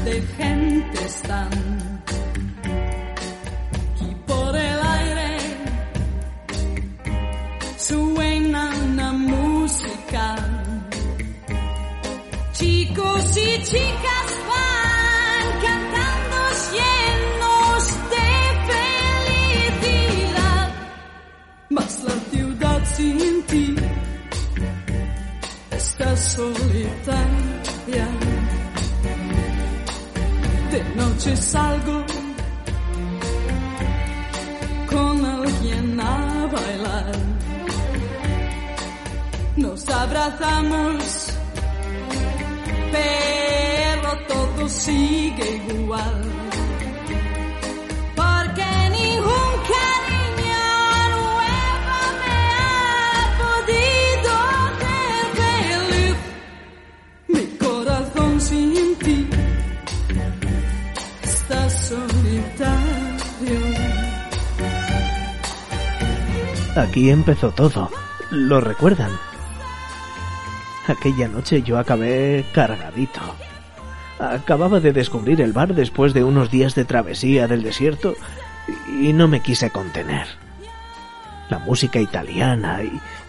De gente están. Y por el aire suena una música. Chicos y chicas van cantando llenos de felicidad. Mas la ciudad sin ti está solitaria. De noche salgo con alguien a bailar. Nos abrazamos, pero todo sigue igual. Aquí empezó todo. ¿Lo recuerdan? Aquella noche yo acabé cargadito. Acababa de descubrir el bar después de unos días de travesía del desierto y no me quise contener. La música italiana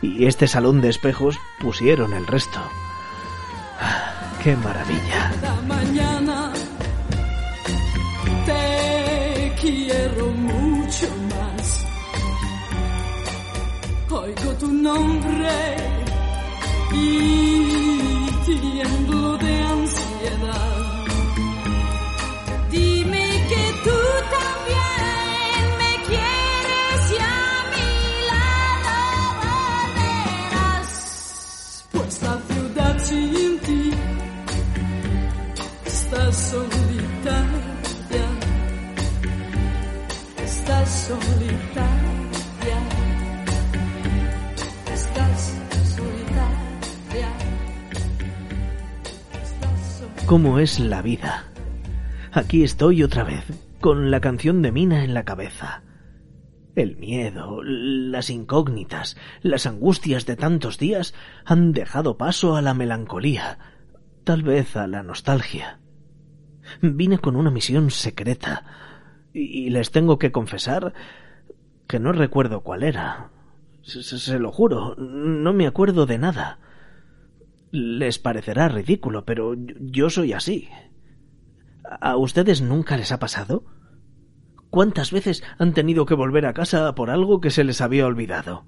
y, este salón de espejos pusieron el resto. Ah, ¡Qué maravilla! Oigo tu nombre y tiemblo de ansiedad. Dime que tú también me quieres y a mi lado volverás. Pues la ciudad sin ti está solitaria. Estás solitaria. ¿Cómo es la vida? Aquí estoy otra vez, con la canción de Mina en la cabeza. El miedo, las incógnitas, las angustias de tantos días han dejado paso a la melancolía, tal vez a la nostalgia. Vine con una misión secreta, y les tengo que confesar que no recuerdo cuál era. Se, lo juro, no me acuerdo de nada. Les parecerá ridículo, pero yo- soy así. ¿A ustedes nunca les ha pasado? ¿Cuántas veces han tenido que volver a casa por algo que se les había olvidado?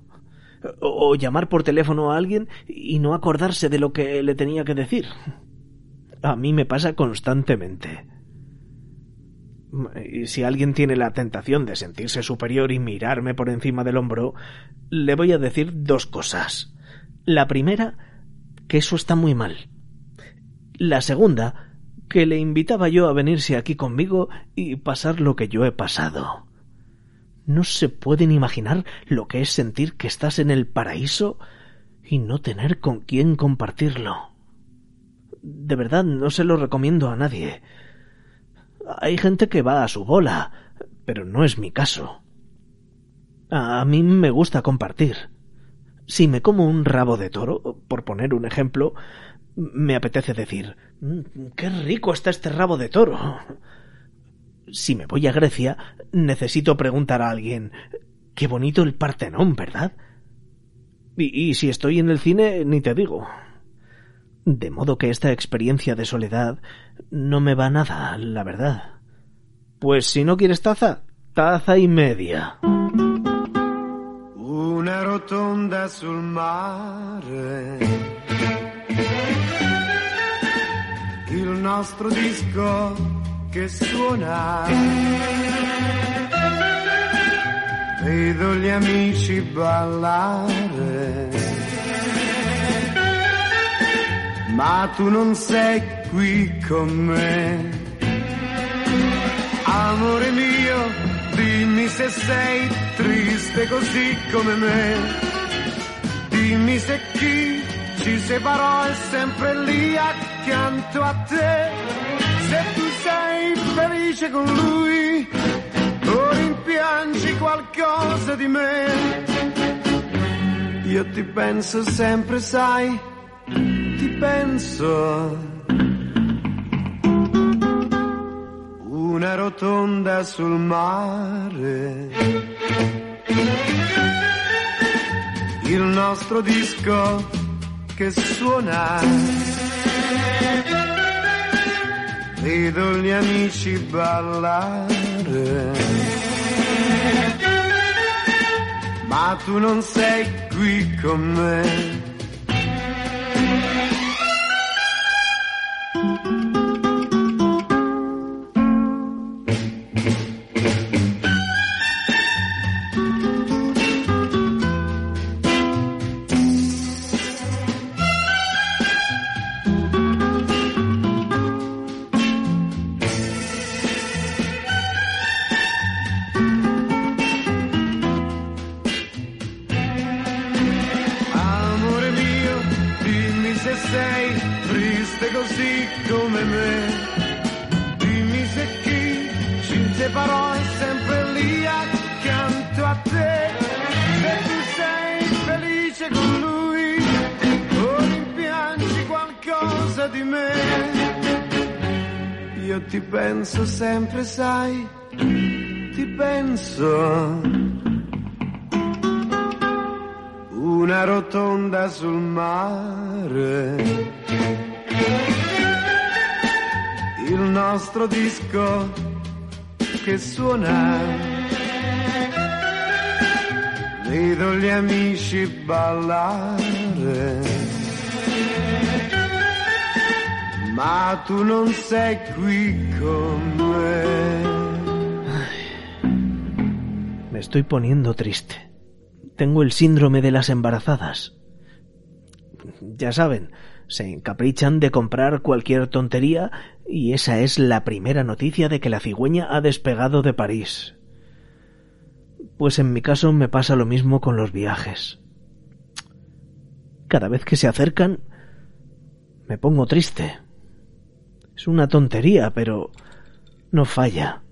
O llamar por teléfono a alguien y no acordarse de lo que le tenía que decir. A mí me pasa constantemente. Y si alguien tiene la tentación de sentirse superior y mirarme por encima del hombro, le voy a decir dos cosas. La primera, que eso está muy mal. La segunda, que le invitaba yo a venirse aquí conmigo y pasar lo que yo he pasado. No se pueden imaginar lo que es sentir que estás en el paraíso y no tener con quién compartirlo. De verdad, no se lo recomiendo a nadie. Hay gente que va a su bola, pero no es mi caso. A mí me gusta compartir. Si me como un rabo de toro, por poner un ejemplo, me apetece decir, "Mm, qué rico está este rabo de toro. Si me voy a Grecia, necesito preguntar a alguien, qué bonito el Partenón, ¿verdad? Y, y si estoy en el cine, ni te digo. De modo que esta experiencia de soledad no me va nada, la verdad. Pues si no quieres taza, taza y media. Una rotonda sul mare. Il nostro disco che suona. Vedo gli amici ballare. Ma tu non sei qui con me. Amore mio, dimmi se sei triste così come me. Dimmi se chi ci separò è sempre lì accanto a te. Se tu sei felice con lui o rimpiangi qualcosa di me. Io ti penso sempre, sai, ti penso. Una rotonda sul mare. Il nostro disco che suona. Vedo gli amici ballare. Ma tu non sei qui con me. Penso sempre, sai, ti penso. Una rotonda sul mare. Il nostro disco che suona. Vedo gli amici ballare. Me. Me estoy poniendo triste. Tengo el síndrome de las embarazadas. Ya saben, se encaprichan de comprar cualquier tontería y esa es la primera noticia de que la cigüeña ha despegado de París. Pues en mi caso me pasa lo mismo con los viajes. Cada vez que se acercan, me pongo triste. Es una tontería, pero no falla.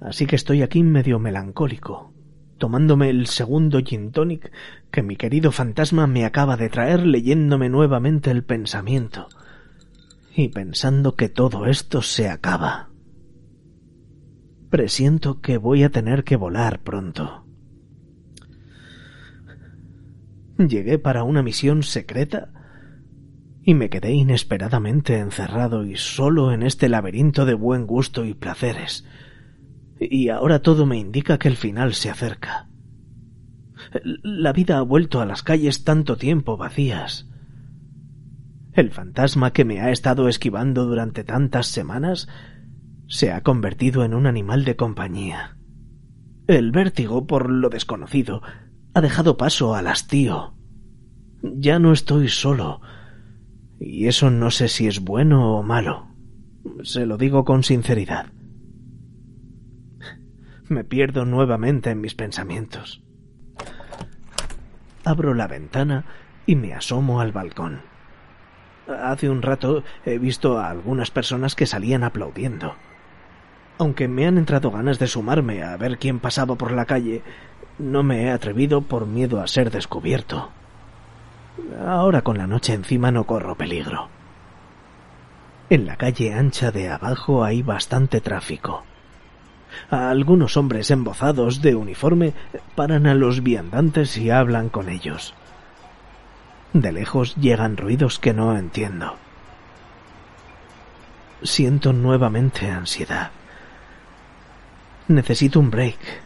Así que estoy aquí medio melancólico, tomándome el segundo gin tonic que mi querido fantasma me acaba de traer leyéndome nuevamente el pensamiento y pensando que todo esto se acaba. Presiento que voy a tener que volar pronto. Llegué para una misión secreta y me quedé inesperadamente encerrado y solo en este laberinto de buen gusto y placeres. Y ahora todo me indica que el final se acerca. La vida ha vuelto a las calles tanto tiempo vacías. El fantasma que me ha estado esquivando durante tantas semanas se ha convertido en un animal de compañía. El vértigo por lo desconocido ha dejado paso al hastío. Ya no estoy solo, y eso no sé si es bueno o malo. Se lo digo con sinceridad. Me pierdo nuevamente en mis pensamientos. Abro la ventana y me asomo al balcón. Hace un rato he visto a algunas personas que salían aplaudiendo. Aunque me han entrado ganas de sumarme a ver quién pasaba por la calle, no me he atrevido por miedo a ser descubierto. Ahora con la noche encima no corro peligro. En la calle ancha de abajo hay bastante tráfico. Algunos hombres embozados de uniforme paran a los viandantes y hablan con ellos. De lejos llegan ruidos que no entiendo. Siento nuevamente ansiedad. Necesito un break.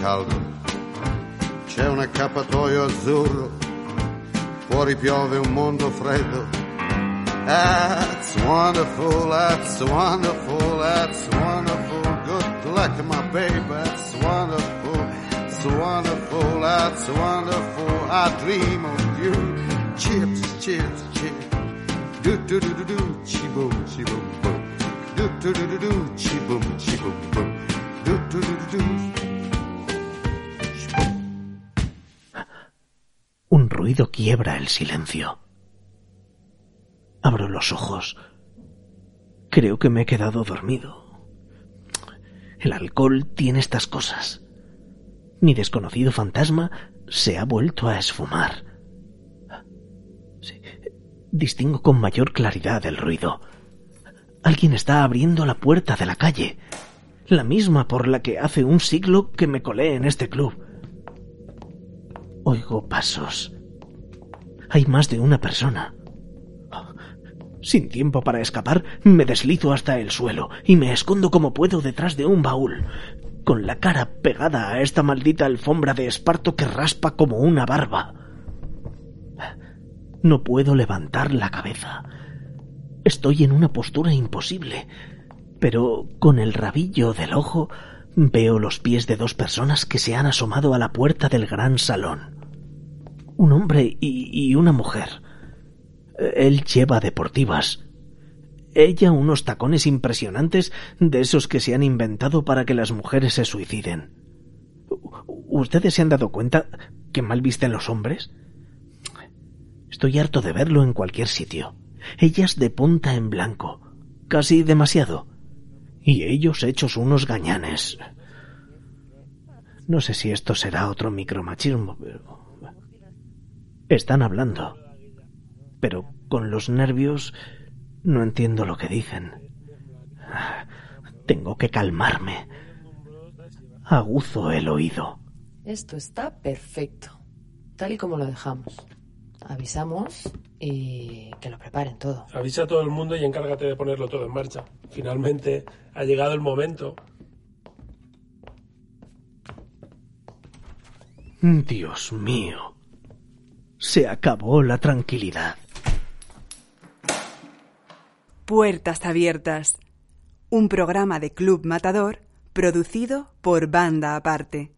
caldo. C'è un accappatoio azzurro, fuori piove un mondo freddo. That's wonderful, that's wonderful, that's wonderful. Good luck, my baby, that's wonderful, it's wonderful, that's wonderful. I dream of you. Chips, chips, chips. Do do do do do, chi boom, chi boom. Do do do do do, chi boom, chi boom boom. Do do do do do. Ruido quiebra el silencio. Abro los ojos. Creo que me he quedado dormido. El alcohol tiene estas cosas. Mi desconocido fantasma se ha vuelto a esfumar. Distingo con mayor claridad el ruido. Alguien está abriendo la puerta de la calle, la misma por la que hace un siglo que me colé en este club. Oigo pasos. Hay más de una persona. Sin tiempo para escapar, me deslizo hasta el suelo y me escondo como puedo detrás de un baúl, con la cara pegada a esta maldita alfombra de esparto que raspa como una barba. No puedo levantar la cabeza. Estoy en una postura imposible, pero con el rabillo del ojo veo los pies de dos personas que se han asomado a la puerta del gran salón. Un hombre y, y una mujer. Él lleva deportivas. Ella unos tacones impresionantes de esos que se han inventado para que las mujeres se suiciden. ¿Ustedes se han dado cuenta que mal visten los hombres? Estoy harto de verlo en cualquier sitio. Ellas de punta en blanco, casi demasiado. Y ellos hechos unos gañanes. No sé si esto será otro micromachismo, pero... Están hablando. Pero con los nervios no entiendo lo que dicen. Tengo que calmarme. Aguzo el oído. Esto está perfecto, tal y como lo dejamos. Avisamos y que lo preparen todo. Avisa a todo el mundo y encárgate de ponerlo todo en marcha. Finalmente ha llegado el momento. Dios mío. Se acabó la tranquilidad. Puertas Abiertas, un programa de Club Matador producido por Banda Aparte.